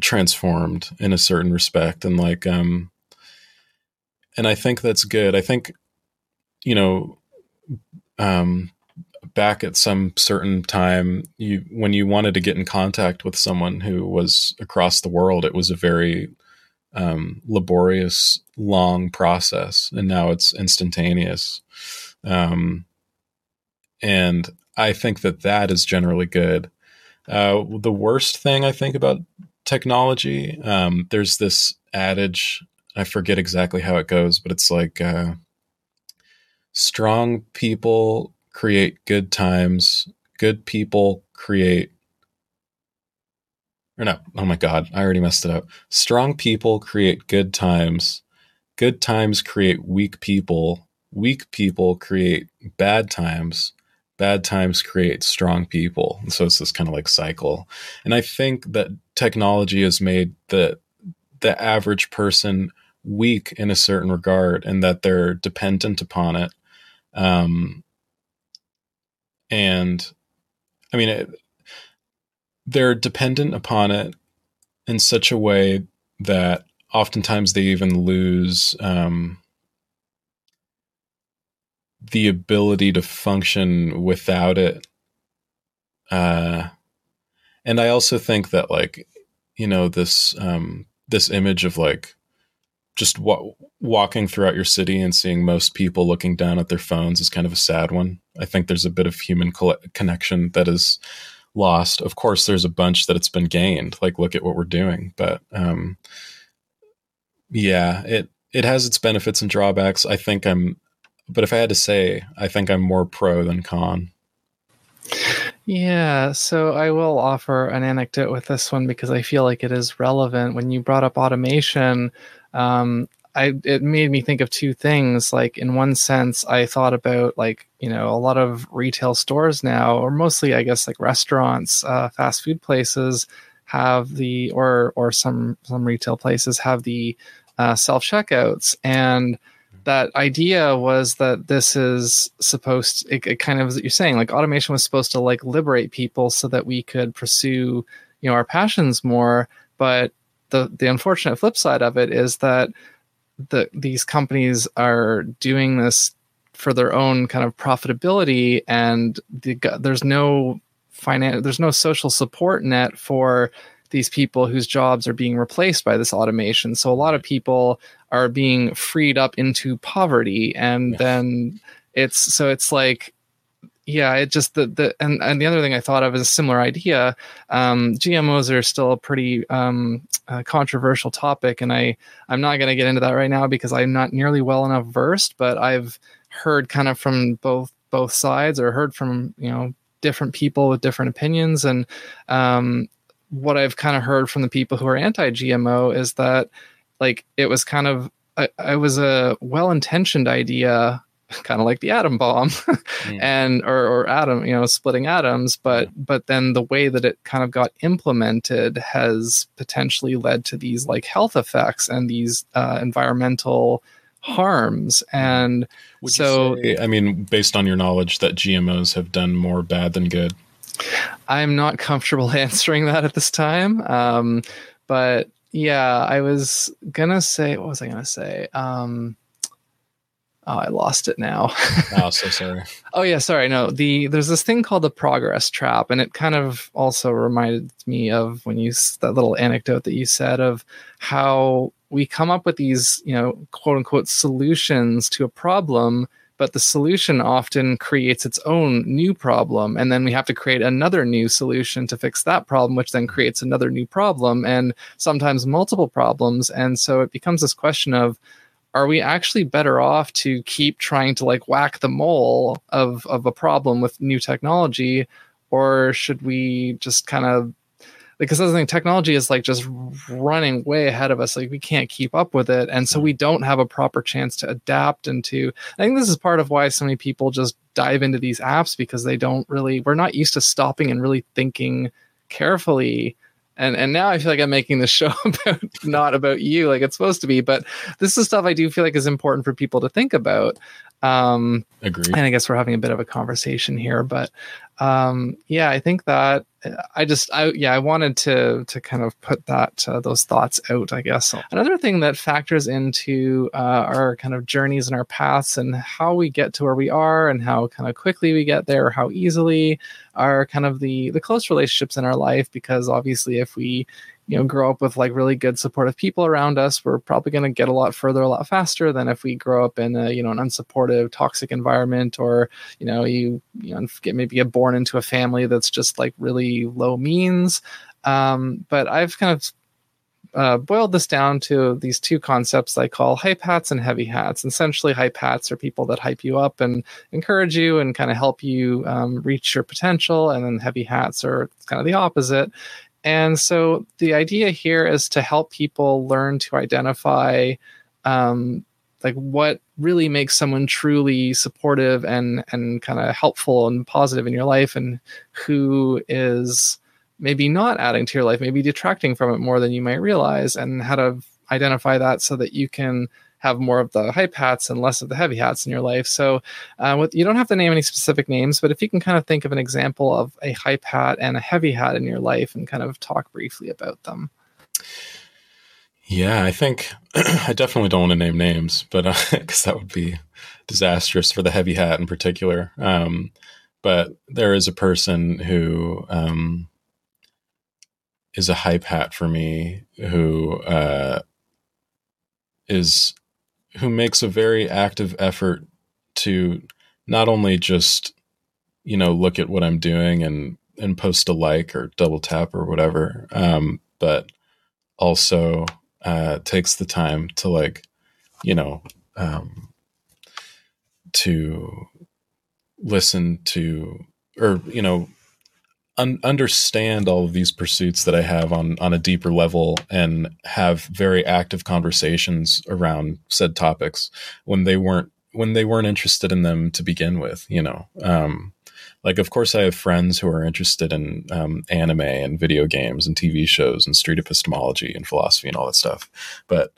transformed in a certain respect, and like um, and I think that's good. I think, you know, um, back at some certain time, you when you wanted to get in contact with someone who was across the world, it was a very um, laborious, long process, and now it's instantaneous. Um, and I think that that is generally good. Uh, the worst thing I think about technology, um, there's this adage I forget exactly how it goes, but it's like uh, strong people create good times, good people create. Or no, oh my God, I already messed it up. Strong people create good times, good times create weak people, weak people create bad times, bad times create strong people. And so it's this kind of like cycle. And I think that technology has made the the average person weak in a certain regard and that they're dependent upon it. Um, and I mean, it, they're dependent upon it in such a way that oftentimes they even lose um, the ability to function without it. Uh, and I also think that, like, you know, this um, this image of like just wa- walking throughout your city and seeing most people looking down at their phones is kind of a sad one. I think there's a bit of human co- connection that is lost. Of course, there's a bunch that it's been gained. Like, look at what we're doing. But um, yeah, it it has its benefits and drawbacks. I think I'm, but if I had to say, I think I'm more pro than con. Yeah, so I will offer an anecdote with this one because I feel like it is relevant. When you brought up automation, um, I it made me think of two things. Like in one sense, I thought about like you know a lot of retail stores now, or mostly I guess like restaurants, uh, fast food places have the or or some some retail places have the uh, self checkouts and that idea was that this is supposed it, it kind of as you're saying like automation was supposed to like liberate people so that we could pursue you know our passions more. But the the unfortunate flip side of it is that the these companies are doing this for their own kind of profitability and the, there's no finan- there's no social support net for these people whose jobs are being replaced by this automation. So a lot of people are being freed up into poverty and then it's so it's like yeah it just the, the and, and the other thing i thought of is a similar idea. Um, gmos are still a pretty um, uh, controversial topic and i i'm not going to get into that right now because i'm not nearly well enough versed but i've heard kind of from both both sides or heard from you know different people with different opinions and um, what i've kind of heard from the people who are anti-gmo is that like it was kind of I was a well-intentioned idea kind of like the atom bomb (laughs) mm. and or, or atom you know splitting atoms but but then the way that it kind of got implemented has potentially led to these like health effects and these uh, environmental harms. And Would so say, i mean based on your knowledge that gmos have done more bad than good? I'm not comfortable (laughs) answering that at this time um, but yeah i was gonna say what was i gonna say? Um, Oh, I lost it now. (laughs) oh, so sorry. oh yeah, sorry. No, the there's this thing called the progress trap, and it kind of also reminded me of when you that little anecdote that you said of how we come up with these, you know, quote unquote solutions to a problem, but the solution often creates its own new problem, and then we have to create another new solution to fix that problem, which then creates another new problem, and sometimes multiple problems, and so it becomes this question of are we actually better off to keep trying to like whack the mole of of a problem with new technology? Or should we just kind of because I think technology is like just running way ahead of us. Like we can't keep up with it. And so we don't have a proper chance to adapt and to i think this is part of why so many people just dive into these apps because they don't really we're not used to stopping and really thinking carefully and and now I feel like I'm making the show (laughs) about not about you like it's supposed to be, but this is stuff I do feel like is important for people to think about. Um, Agree. And I guess we're having a bit of a conversation here, but um, yeah, I think that I just, I yeah, I wanted to to kind of put that uh, those thoughts out. I guess another thing that factors into uh, our kind of journeys and our paths and how we get to where we are and how kind of quickly we get there, how easily are kind of the the close relationships in our life. Because obviously, if we you know grow up with like really good supportive people around us we're probably going to get a lot further a lot faster than if we grow up in a you know an unsupportive toxic environment or you know you you know get maybe get born into a family that's just like really low means um, but i've kind of uh, boiled this down to these two concepts I call hype hats and heavy hats. Essentially, hype hats are people that hype you up and encourage you and kind of help you um, reach your potential, and then heavy hats are kind of the opposite. And so the idea here is to help people learn to identify um, like what really makes someone truly supportive and and kind of helpful and positive in your life and who is maybe not adding to your life maybe detracting from it more than you might realize and how to identify that so that you can have more of the hype hats and less of the heavy hats in your life. So, uh, with, you don't have to name any specific names, but if you can kind of think of an example of a hype hat and a heavy hat in your life and kind of talk briefly about them. Yeah, I think (clears throat) I definitely don't want to name names, but because uh, (laughs) that would be disastrous for the heavy hat in particular. Um, but there is a person who um, is a hype hat for me who uh, is who makes a very active effort to not only just you know look at what I'm doing and and post a like or double tap or whatever, um, but also uh, takes the time to like you know um, to listen to or you know un- understand all of these pursuits that I have on on a deeper level and have very active conversations around said topics when they weren't when they weren't interested in them to begin with. You know, um, like of course I have friends who are interested in um, anime and video games and TV shows and street epistemology and philosophy and all that stuff, but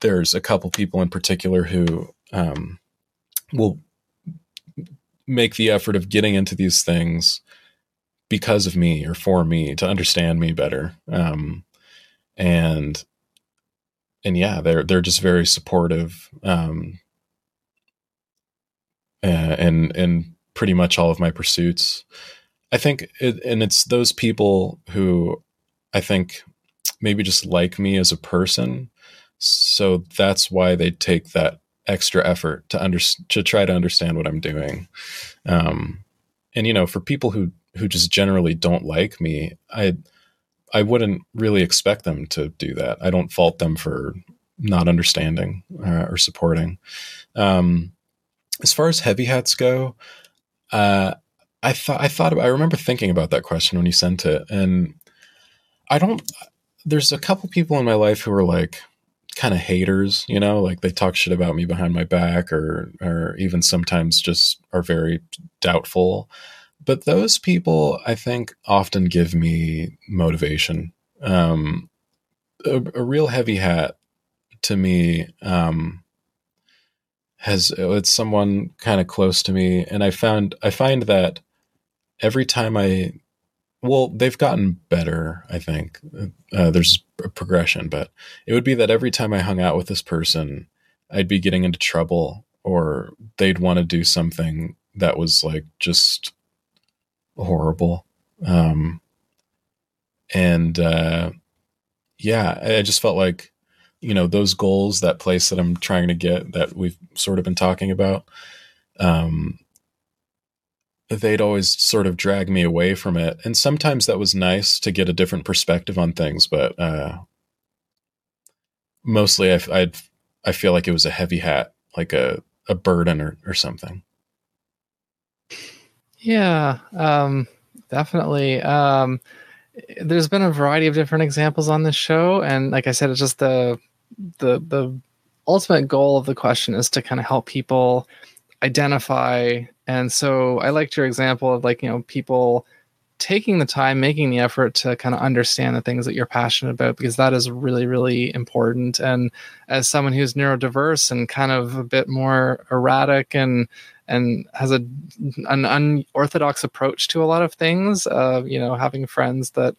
there's a couple people in particular who um, will make the effort of getting into these things because of me or for me to understand me better. Um, and and yeah, they're they're just very supportive. Um, and and pretty much all of my pursuits. I think, it, and it's those people who I think maybe just like me as a person. So that's why they take that extra effort to under to try to understand what I'm doing. Um, and you know, for people who who just generally don't like me, I I wouldn't really expect them to do that. I don't fault them for not understanding uh, or supporting. Um, as far as heavy hats go, uh, I thought I thought I remember thinking about that question when you sent it, and I don't. There's a couple people in my life who are like kind of haters, you know, like they talk shit about me behind my back, or or even sometimes just are very doubtful. But those people, I think, often give me motivation. Um, a, a real heavy hat to me um, has it's someone kind of close to me, and I found I find that every time I well, they've gotten better, I think. Uh, there's a progression, but it would be that every time I hung out with this person, I'd be getting into trouble or they'd want to do something that was like just horrible. Um, and uh, yeah, I just felt like, you know, those goals, that place that I'm trying to get that we've sort of been talking about, um, they'd always sort of drag me away from it. And sometimes that was nice to get a different perspective on things, but uh, mostly I, I'd, I feel like it was a heavy hat, like a, a burden or, or something. Yeah, um, definitely. Um, there's been a variety of different examples on this show, and like I said, it's just the the the ultimate goal of the question is to kind of help people identify. And so I liked your example of like, you know, people taking the time, making the effort to kind of understand the things that you're passionate about, because that is really, really important. And as someone who's neurodiverse and kind of a bit more erratic and and has a an unorthodox approach to a lot of things, uh, you know, having friends that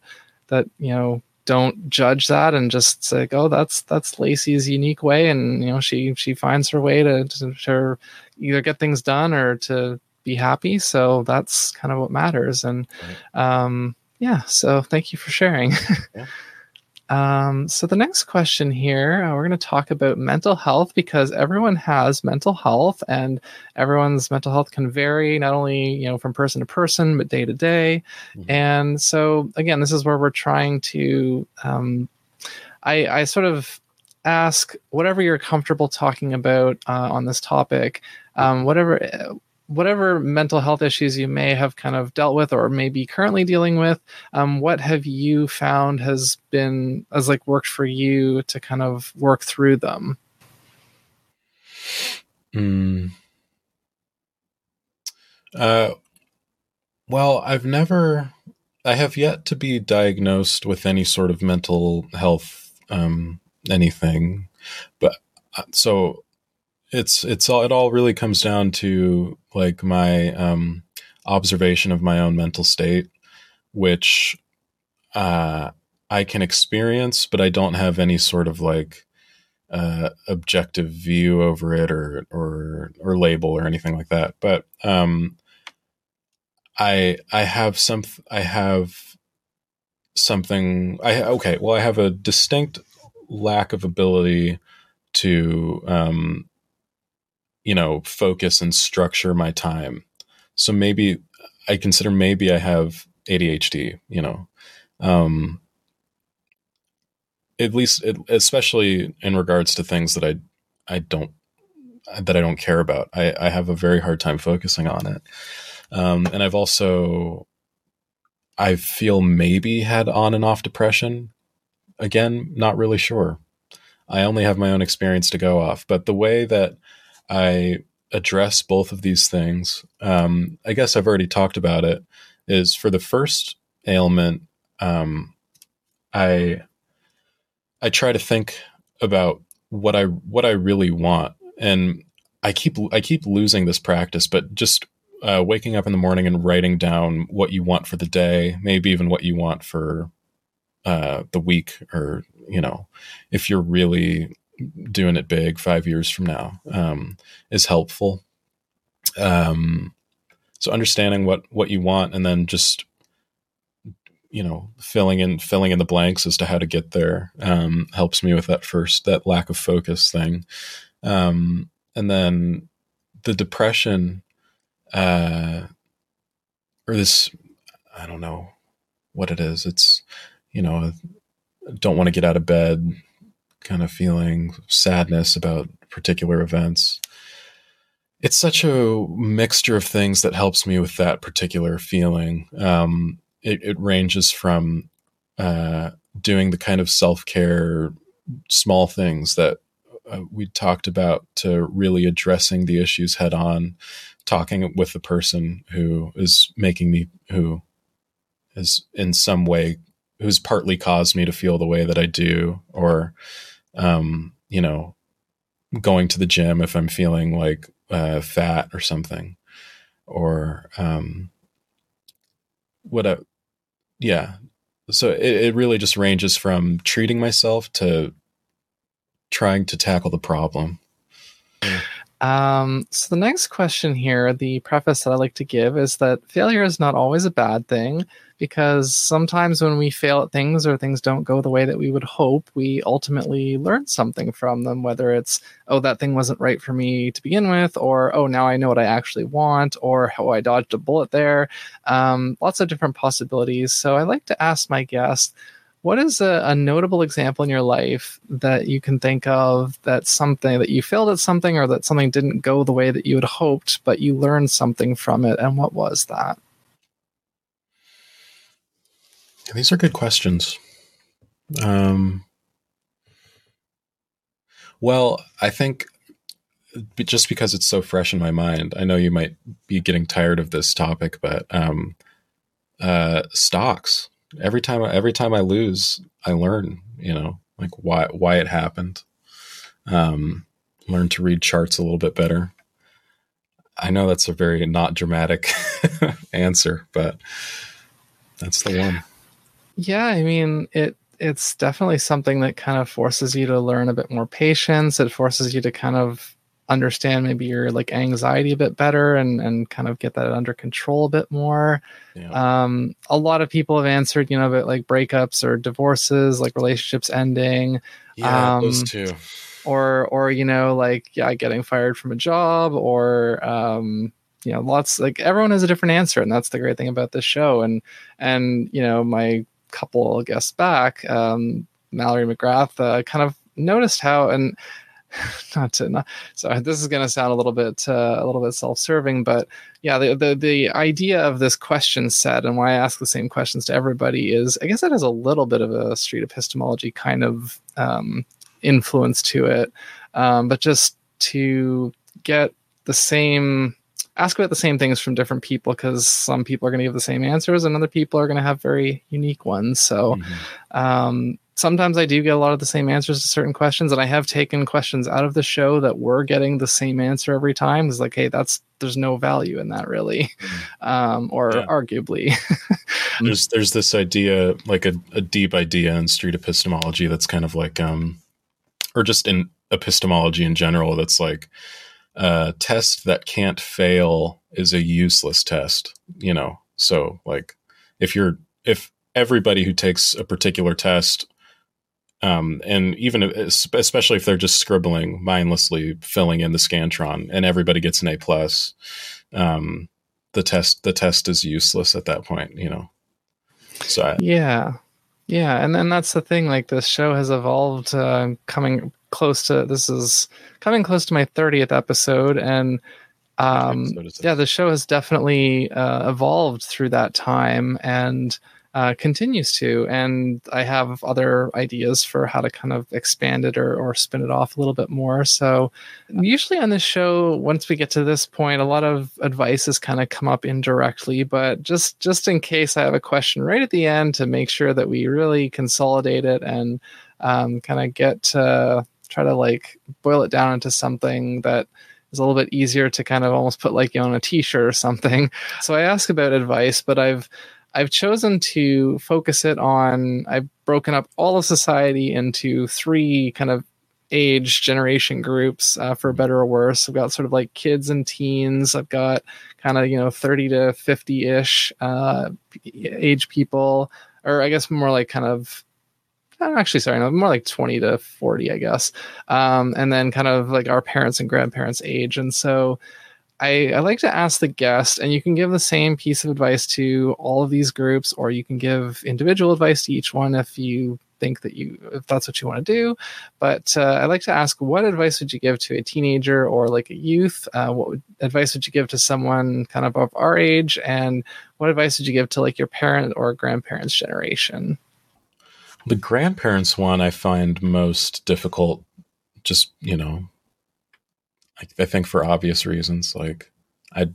that you know don't judge that and just say, "Oh, that's that's Lacey's unique way," and you know she she finds her way to, to, to either get things done or to be happy. So that's kind of what matters. And um, yeah, so thank you for sharing. (laughs) Yeah. Um, so the next question here, uh, we're going to talk about mental health because everyone has mental health, and everyone's mental health can vary not only you know from person to person but day to day. Mm-hmm. And so again, this is where we're trying to. Um, I, I sort of ask whatever you're comfortable talking about uh, on this topic, um, whatever whatever mental health issues you may have kind of dealt with or maybe currently dealing with um, what have you found has been as like worked for you to kind of work through them mm. uh, well i've never i have yet to be diagnosed with any sort of mental health um, anything but uh, so it's it's all it all really comes down to like my um, observation of my own mental state, which uh, I can experience, but I don't have any sort of like uh, objective view over it or or or label or anything like that. But um, I I have some I have something I okay well I have a distinct lack of ability to um, you know, focus and structure my time. So maybe I consider maybe I have ADHD, you know. Um, at least it, especially in regards to things that I I don't that I don't care about. I, I have a very hard time focusing on it. Um, and I've also I feel maybe had on and off depression. Again, not really sure. I only have my own experience to go off, but the way that I address both of these things, um, I guess I've already talked about it, is for the first ailment, um, I I try to think about what I what I really want. And I keep I keep losing this practice, but just uh, waking up in the morning and writing down what you want for the day, maybe even what you want for uh, the week, or you know, if you're really doing it big five years from now, um, is helpful. Um, so understanding what what you want, and then just you know filling in filling in the blanks as to how to get there um, helps me with that first that lack of focus thing um, and then the depression uh, or this i don't know what it is it's you know don't want to get out of bed kind of feeling sadness about particular events. It's such a mixture of things that helps me with that particular feeling. Um, it, it ranges from uh, doing the kind of self care, small things that uh, we talked about to really addressing the issues head on, talking with the person who is making me, who is in some way, who's partly caused me to feel the way that I do, or, um, you know, going to the gym if I'm feeling like uh, fat or something, or um, what I, yeah so it, it really just ranges from treating myself to trying to tackle the problem. Um, so the next question here, the preface that I like to give is that failure is not always a bad thing because sometimes when we fail at things or things don't go the way that we would hope, we ultimately learn something from them, whether it's, oh, that thing wasn't right for me to begin with, or, oh, now I know what I actually want, or oh, I dodged a bullet there. Um, lots of different possibilities. So I like to ask my guests, what is a, a, notable example in your life that you can think of that something that you failed at something or that something didn't go the way that you had hoped, but you learned something from it? And what was that? These are good questions. Um, well, I think just because it's so fresh in my mind, I know you might be getting tired of this topic, but um, uh, stocks every time every time I lose, I learn, you know, like why why it happened. Um, learn to read charts a little bit better. I know that's a very not dramatic (laughs) answer, but that's the one. Yeah, I mean, it it's definitely something that kind of forces you to learn a bit more patience. It forces you to kind of understand maybe your like anxiety a bit better and and kind of get that under control a bit more yeah. um a lot of people have answered you know about like breakups or divorces like relationships ending yeah um, those two or or you know like yeah getting fired from a job or um you know lots like everyone has a different answer and that's the great thing about this show and and you know my couple guests back um mallory mcgrath uh, kind of noticed how and (laughs) not to not, so this is going to sound a little bit uh, a little bit self-serving but yeah the, the the idea of this question set and why i ask the same questions to everybody is i guess it has a little bit of a street epistemology kind of um, influence to it um, but just to get the same ask about the same things from different people because some people are going to give the same answers and other people are going to have very unique ones so mm-hmm. um, sometimes I do get a lot of the same answers to certain questions, and I have taken questions out of the show that were getting the same answer every time. It's like, hey, that's there's no value in that really, mm. um, or yeah. arguably. (laughs) there's there's this idea, like a, a deep idea in street epistemology that's kind of like, um, or just in epistemology in general, that's like a test that can't fail is a useless test. You know, so like if you're if everybody who takes a particular test um, and even especially if they're just scribbling mindlessly, filling in the scantron, and everybody gets an A plus, um, the test the test is useless at that point. You know. So I, yeah, yeah, and then that's the thing. Like this show has evolved, uh, coming close to this is coming close to my thirtieth episode, and um, yeah, the show has definitely uh, evolved through that time, and uh, continues to. And I have other ideas for how to kind of expand it or, or spin it off a little bit more. So, usually on this show, once we get to this point, a lot of advice has kind of come up indirectly. But just just in case I have a question right at the end to make sure that we really consolidate it and um, kind of get uh, try to like boil it down into something that is a little bit easier to kind of almost put like you know, on a t-shirt or something. (laughs) So I ask about advice, but I've I've chosen to focus it on I've broken up all of society into three kind of age generation groups uh, for better or worse. I've got sort of like kids and teens. I've got kind of you know 30 to 50 ish uh, age people, or I guess more like kind of actually sorry no more like 20 to 40 i guess. Um, and then kind of like our parents and grandparents age. And so I, I like to ask the guest and you can give the same piece of advice to all of these groups or you can give individual advice to each one if you think that you if that's what you want to do. But uh, i like to ask what advice would you give to a teenager or like a youth? Uh, what would, advice would you give to someone kind of of our age? And what advice would you give to like your parent or grandparents generation the grandparents one I find most difficult, just, you know, I, I think for obvious reasons. Like, I,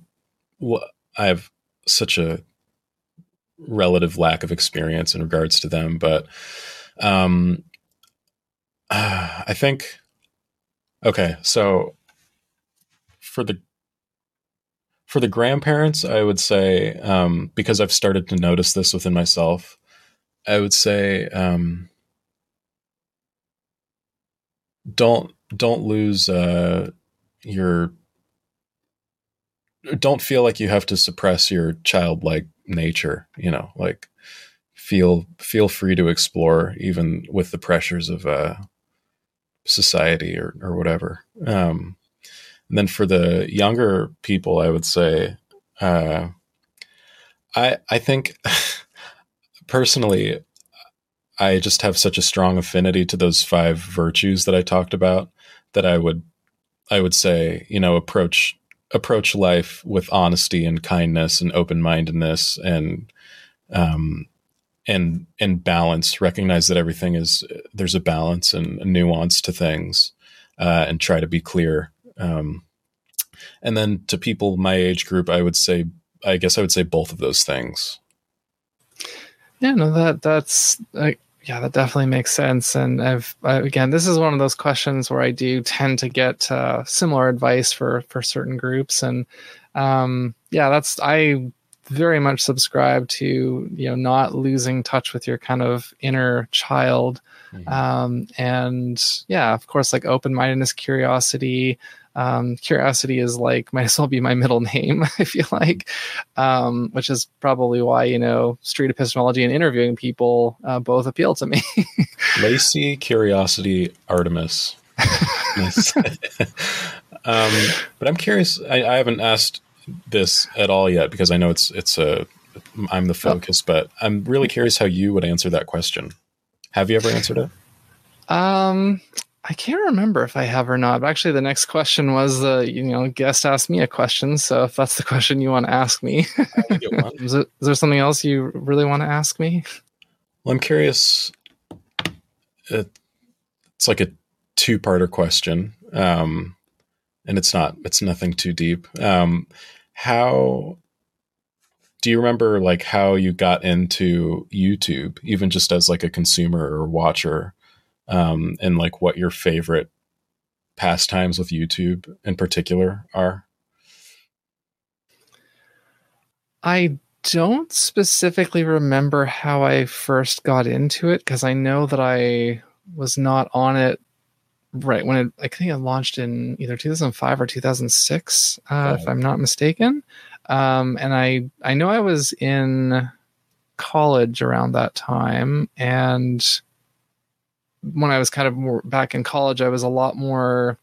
I have such a relative lack of experience in regards to them, but um, uh, (sighs) I think, okay, so for the for the grandparents, I would say um, because I've started to notice this within myself I would say um, don't don't lose uh, your don't feel like you have to suppress your childlike nature. You know, like feel feel free to explore even with the pressures of uh, society or or whatever. Um, and then for the younger people, I would say, uh, I I think. (laughs) personally, I just have such a strong affinity to those five virtues that I talked about that I would I would say, you know, approach approach life with honesty and kindness and open mindedness and um and and balance. Recognize that everything is there's a balance and a nuance to things, uh, and try to be clear. Um, and then to people my age group, I would say, I guess I would say both of those things. Yeah, no, that that's uh, yeah, that definitely makes sense. And I've uh, again, this is one of those questions where I do tend to get uh, similar advice for for certain groups, and um, yeah, that's I very much subscribe to you know not losing touch with your kind of inner child, mm-hmm. um, and yeah, of course, like open mindedness, curiosity, um, curiosity is like might as well be my middle (laughs) name. I feel like, um, which is probably why you know street epistemology and interviewing people uh, both appeal to me. (laughs) Lacey, curiosity, Artemis. (laughs) um, but I'm curious. I, I, haven't asked this at all yet because I know it's it's a I'm the oh. focus, oh. but I'm really curious how you would answer that question. Have you ever answered it? Um, I can't remember if I have or not. But actually, the next question was the uh, you know guest asked me a question. So if that's the (laughs) question you want to ask me, (laughs) is, it, is there something else you really want to ask me? Well, I'm curious. It, it's like a two-parter question, um, and it's not. It's nothing too deep. Um, how do you remember like how you got into YouTube, even just as like a consumer or watcher? Um, and like what your favorite pastimes with YouTube in particular are? I don't specifically remember how I first got into it because I know that I was not on it right when it I think it launched in either 2005 or 2006 uh, if I'm not mistaken um, and I I know I was in college around that time and when I was kind of more back in college, I was a lot more.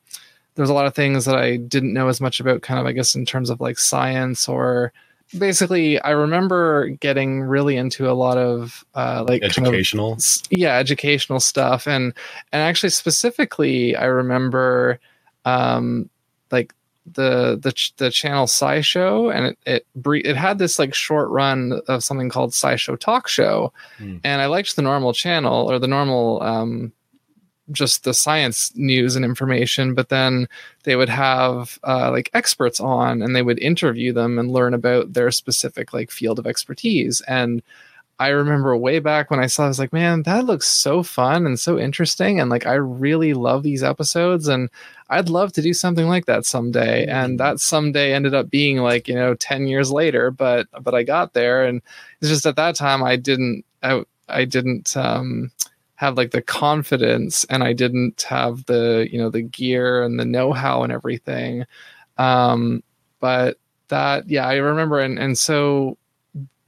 There was a lot of things that I didn't know as much about, kind of, I guess, in terms of like science or basically. I remember getting really into a lot of uh, like educational, kind of, yeah, educational stuff, and and actually specifically, I remember um, like the the the channel SciShow, and it it it had this like short run of something called SciShow Talk Show, mm. and I liked the normal channel or the normal um, just the science news and information, but then they would have uh, like experts on, and they would interview them and learn about their specific like field of expertise, and I remember way back when I saw, I was like, man, that looks so fun and so interesting. And like, I really love these episodes and I'd love to do something like that someday. And mm-hmm. that someday ended up being like, you know, 10 years later, but, but I got there and it's just at that time I didn't, I, I didn't, um, have like the confidence and I didn't have the, you know, the gear and the know-how and everything. Um, but that, yeah, I remember. And, and so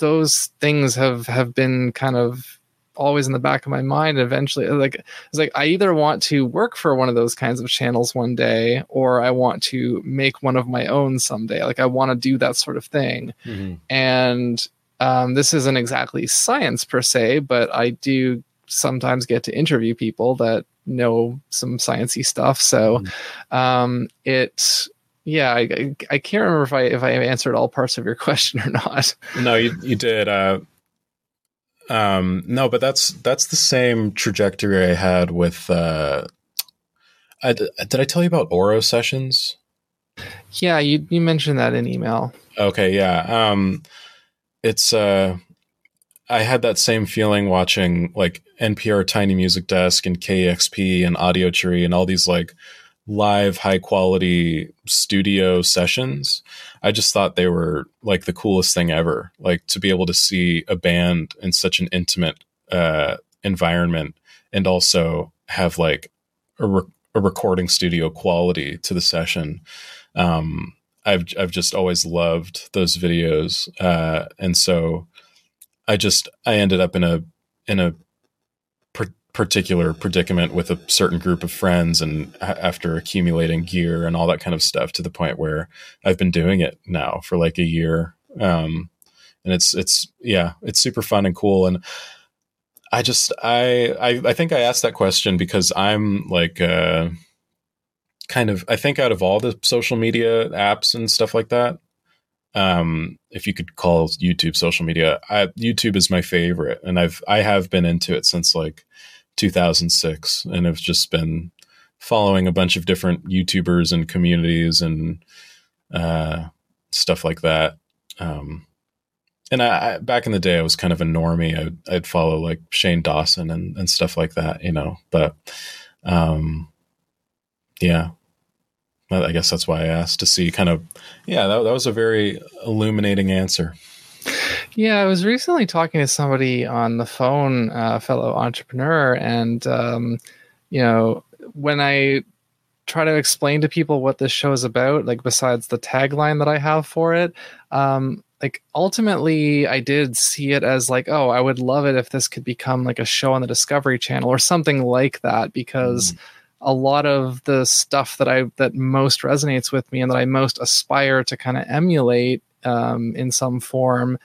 those things have have been kind of always in the back of my mind eventually like it's like i either want to work for one of those kinds of channels one day or i want to make one of my own someday like i want to do that sort of thing mm-hmm. and um, this isn't exactly science per se but i do sometimes get to interview people that know some sciency stuff so mm-hmm. um, it yeah, I, I can't remember if I if I answered all parts of your (laughs) question or not. No, you you did. Uh, um, no, but that's that's the same trajectory I had with. Uh, I, did I tell you about Oro sessions? Yeah, you you mentioned that in email. Okay, yeah. Um, it's uh, I had that same feeling watching like NPR Tiny Music Desk and KEXP and Audio Tree and all these like live high quality studio sessions. I just thought they were like the coolest thing ever. Like to be able to see a band in such an intimate uh, environment and also have like a, re- a, recording studio quality to the session. Um, i've i've just always loved those videos uh, and so i just i ended up in a in a particular predicament with a certain group of friends and after accumulating gear and all that kind of stuff to the point where I've been doing it now for like a year. Um, and it's, it's, yeah, it's super fun and cool. And I just, I, I, I think I asked that question because I'm like, uh, kind of, I think out of all the social media apps and stuff like that, um, if you could call YouTube social media, I, YouTube is my favorite, and I've I have been into it since like 2006 and have just been following a bunch of different YouTubers and communities and uh, stuff like that. Um, and I, I, back in the day, I was kind of a normie. I'd, I'd follow like Shane Dawson and, and stuff like that, you know. But um, yeah, I guess that's why I asked to see kind of. Yeah, that, that was a very illuminating answer. Yeah, I was recently talking to somebody on the phone, a uh, fellow entrepreneur, and um, you know, when I try to explain to people what this show is about, like besides the tagline that I have for it, um, like ultimately I did see it as like, oh, I would love it if this could become like a show on the Discovery Channel or something like that, because. Mm. A lot of the stuff that I that most resonates with me and that I most aspire to kind of emulate um, in some form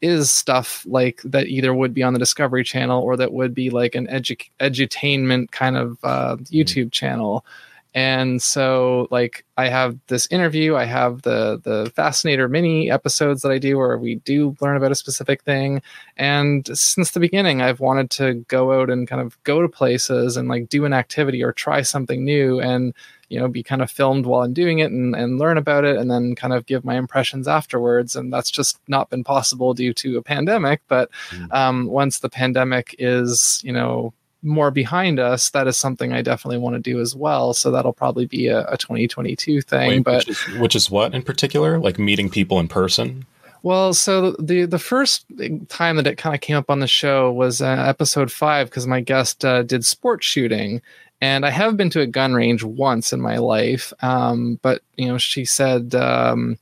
is stuff like that either would be on the Discovery Channel or that would be like an edu- edutainment kind of uh, mm-hmm. YouTube channel. And so, like, I have this interview. I have the the Fascinator mini episodes that I do, where we do learn about a specific thing. And since the beginning, I've wanted to go out and kind of go to places and like do an activity or try something new. And you know be kind of filmed while i'm doing it and, and learn about it and then kind of give my impressions afterwards. And that's just not been possible due to a pandemic but mm. um, once the pandemic is you know more behind us that is something i definitely want to do as well. So that'll probably be a, a 2022 thing Wait, but which is, which is what in particular? Like meeting people in person? Well, so the the first time that it kind of came up on the show was uh, episode five because my guest uh, did sport shooting, and I have been to a gun range once in my life. Um, but you know, she said, um,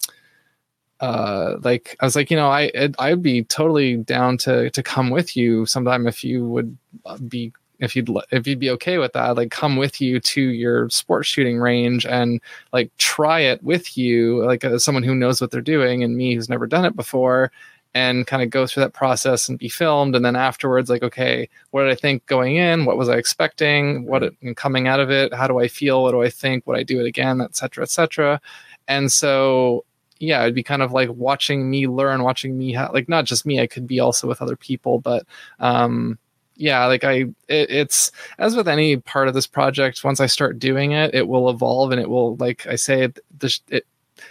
uh, like I was like, you know, I I'd be totally down to to come with you sometime if you would uh, be if you'd if you'd be okay with that like come with you to your sports shooting range and like try it with you like as someone who knows what they're doing and me who's never done it before and kind of go through that process and be filmed and then afterwards like okay what did i think going in? What was i expecting? What it, coming out of it? How do i feel? What do i think? Would i do it again? Etc etc and so yeah it'd be kind of like watching me learn watching me like not just me i could be also with other people but um yeah like i it, it's as with any part of this project once i start doing it it will evolve and it will like i say the, it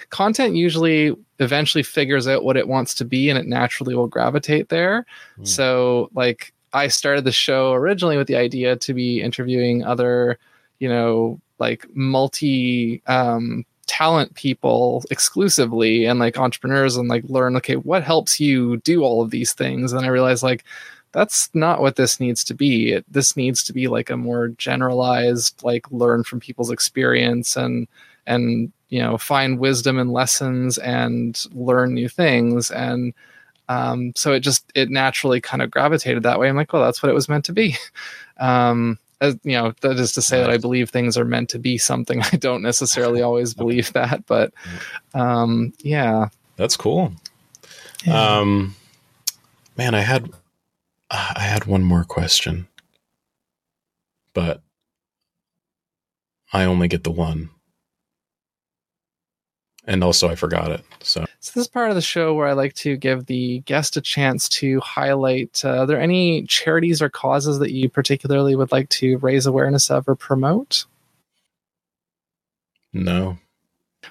content usually eventually figures out what it wants to be and it naturally will gravitate there. Mm. So like I started the show originally with the idea to be interviewing other, you know, like multi um, talent people exclusively and like entrepreneurs and like learn okay what helps you do all of these things and i realized like that's not what this needs to be it, this needs to be like a more generalized like learn from people's experience and and you know find wisdom and lessons and learn new things. And um, so it just it naturally kind of gravitated that way. I'm like well that's what it was meant to be. (laughs) Um, as, you know that is to say that i believe things are meant to be something. (laughs) I don't necessarily (laughs) always believe that but um, yeah. That's cool. Yeah. um man i had i had one more question but i only get the one and also I forgot it. So. so this is part of the show where I like to give the guest a chance to highlight. Uh, are there any charities or causes that you particularly would like to raise awareness of or promote? No.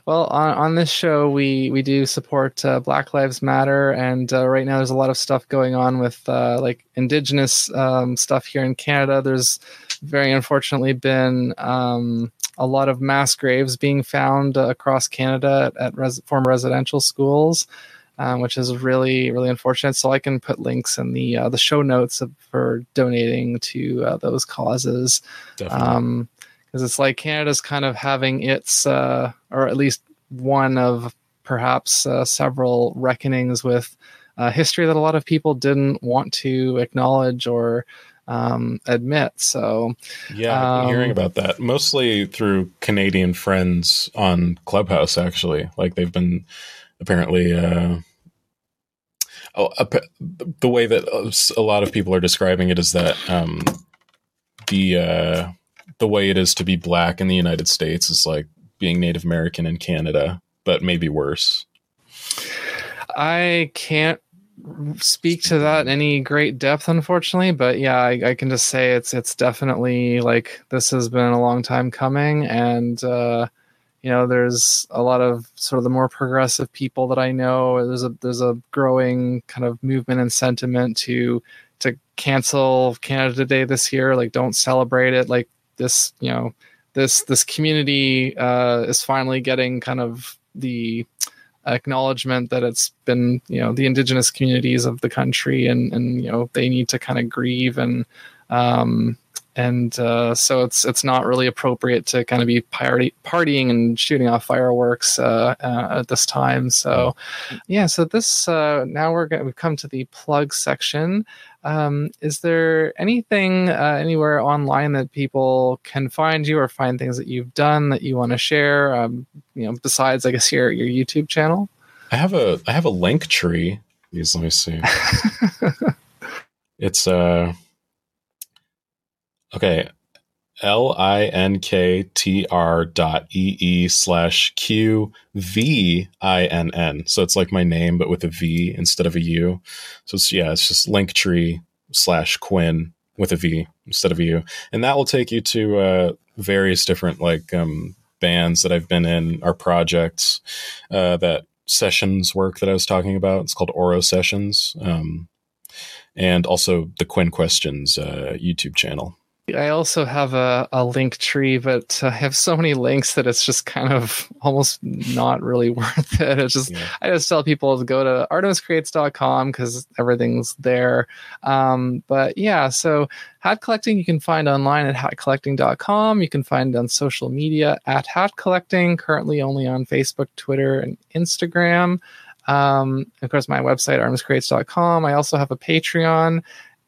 Well, on, on this show, we we do support uh, Black Lives Matter, and uh, right now there's a lot of stuff going on with uh, like Indigenous um, stuff here in Canada. There's very unfortunately been um, a lot of mass graves being found uh, across Canada at, at res- former residential schools, um, which is really really unfortunate. So I can put links in the uh, the show notes of, for donating to uh, those causes. Um, because it's like Canada's kind of having its, uh, or at least one of perhaps uh, several reckonings with uh, history that a lot of people didn't want to acknowledge or um, admit. So, yeah, I've um, hearing about that mostly through Canadian friends on Clubhouse. Actually, like they've been apparently. Uh, oh, the way that a lot of people are describing it is that um, the uh, the way it is to be black in the United States is like being Native American in Canada, but maybe worse. I can't speak to that in any great depth, unfortunately. But yeah, I, I, can just say it's it's definitely like this has been a long time coming, and uh, you know, there's a lot of sort of the more progressive people that I know. There's a there's a growing kind of movement and sentiment to to cancel Canada Day this year. Like, don't celebrate it. Like this, you know, this this community uh, is finally getting kind of the acknowledgement that it's been you know the indigenous communities of the country and and you know they need to kind of grieve and um and uh, so it's it's not really appropriate to kind of be party, partying and shooting off fireworks uh, uh, at this time. So, yeah. So this uh, now we're going we've come to the plug section. Um, is there anything uh, anywhere online that people can find you or find things that you've done that you want to share? Um, you know, besides, I guess your your YouTube channel. I have a I have a link tree. Let me see. (laughs) it's uh okay. L I N K T R dot E E slash Q V I N N. So it's like my name, but with a V instead of a U. So it's, yeah, it's just Linktree slash Quinn with a V instead of a U. And that will take you to uh, various different like um, bands that I've been in, our projects, uh, that sessions work that I was talking about. It's called Oro Sessions. Um, and also the Quinn Questions uh, YouTube channel. I also have a, a link tree, but I have so many links that it's just kind of almost not really (laughs) worth it. It's just, yeah. I just tell people to go to artemiscreates.com because everything's there. Um, but yeah, so hat collecting you can find online at hatcollecting.com. You can find on social media at hat collecting, currently only on Facebook, Twitter, and Instagram. Um, of course, my website, artemiscreates.com. I also have a Patreon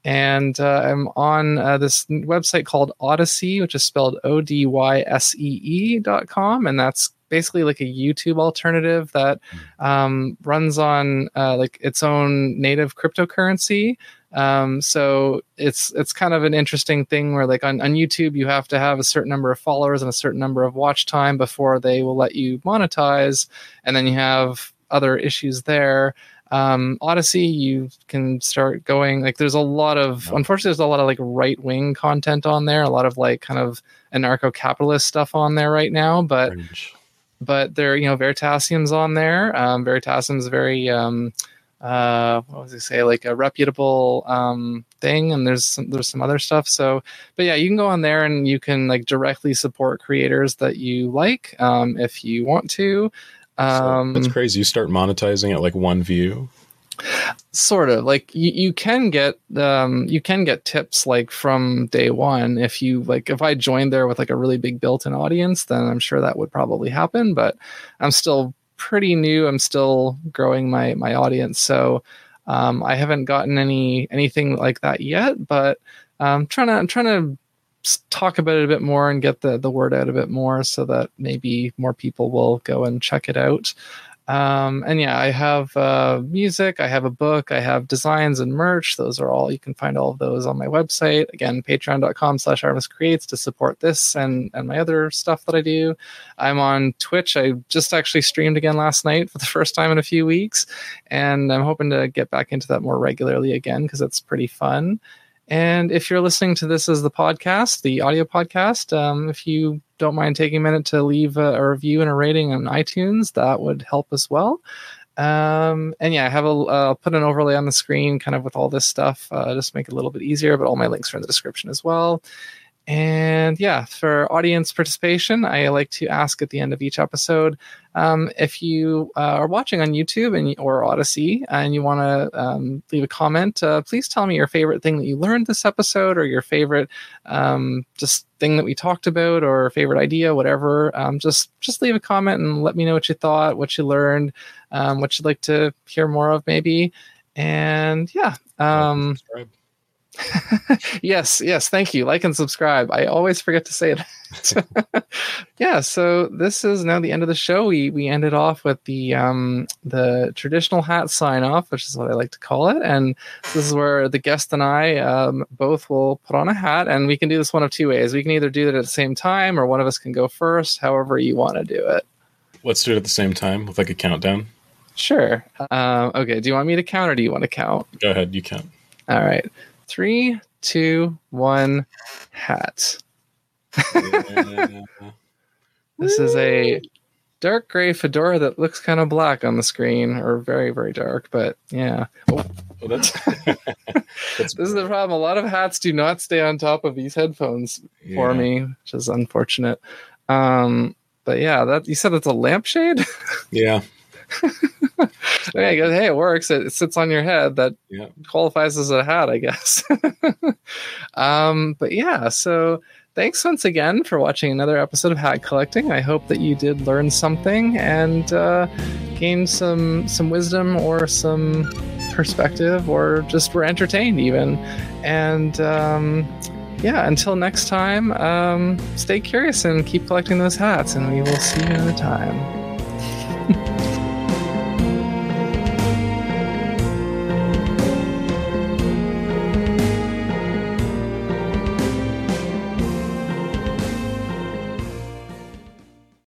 and uh, I'm on uh, this website called Odysee, which is spelled O D Y S E E dot com, and that's basically like a YouTube alternative that um, runs on uh, like its own native cryptocurrency. Um, so it's it's kind of an interesting thing where like on, on YouTube you have to have a certain number of followers and a certain number of watch time before they will let you monetize, and then you have other issues there um, Odysee, you can start going like there's a lot of unfortunately there's a lot of like right wing content on there, a lot of like kind of anarcho capitalist stuff on there right now. But but there, you know, Veritasium's on there. Um, Veritasium's very, um, uh, what was he say, like a reputable um, thing, and there's some, there's some other stuff. So, but yeah, you can go on there and you can like directly support creators that you like um, if you want to. Um, so that's crazy. You start monetizing at like one view? Sort of like you, you can get um you can get tips like from day one if you like if i joined there with like a really big built-in audience then i'm sure that would probably happen but i'm still pretty new. I'm still growing my my audience. So um i haven't gotten any anything like that yet but i'm trying to i'm trying to talk about it a bit more and get the the word out a bit more so that maybe more people will go and check it out um, and yeah, I have uh, music, I have a book, I have designs and merch. Those are all you can find all of those on my website. Again, patreon.com slash creates to support this and, and my other stuff that I do. I'm on Twitch. I just actually streamed again last night for the first time in a few weeks. And I'm hoping to get back into that more regularly again because it's pretty fun. And if you're listening to this as the podcast, the audio podcast, um, if you don't mind taking a minute to leave a, a, review and a rating on iTunes, that would help as well. Um, and yeah, I have a uh, put an overlay on the screen, kind of with all this stuff, uh, just make it a little bit easier. But all my links are in the description as well. And yeah, for audience participation, I like to ask at the end of each episode um, if you uh, are watching on YouTube and or Odysee and you want to um, leave a comment, uh, please tell me your favorite thing that you learned this episode or your favorite um, just thing that we talked about or favorite idea, whatever. Um, just just leave a comment and let me know what you thought, what you learned, um, what you'd like to hear more of, maybe. And yeah. (laughs) Yes, yes, thank you. Like and subscribe. I always forget to say that. (laughs) yeah, so this is now the end of the show. We we ended off with the um the traditional hat sign off, which is what I like to call it. And this is where the guest and I um, both will put on a hat and we can do this one of two ways. We can either do it at the same time or one of us can go first, however you want to do it. Let's do it at the same time with like a countdown. Sure. Um, okay. Do you want me to count or do you want to count? Go ahead. You count. All right. Three, two, one, hat. this is a dark gray fedora that looks kind of black on the screen, or very, very dark. But yeah. Oh, oh that's, (laughs) that's this is the problem. A lot of hats do not stay on top of these headphones yeah. for me, which is unfortunate. Um, but yeah, that you said it's a lampshade. (laughs) yeah. (laughs) okay, goes, hey, it works. It, sits on your head. That yeah. qualifies as a hat, I guess. (laughs) um, but yeah, so thanks once again for watching another episode of Hat Collecting. I hope that you did learn something and uh, gain some some wisdom or some perspective, or just were entertained even. And um, yeah, until next time, um, stay curious and keep collecting those hats, and we will see you another time. (laughs)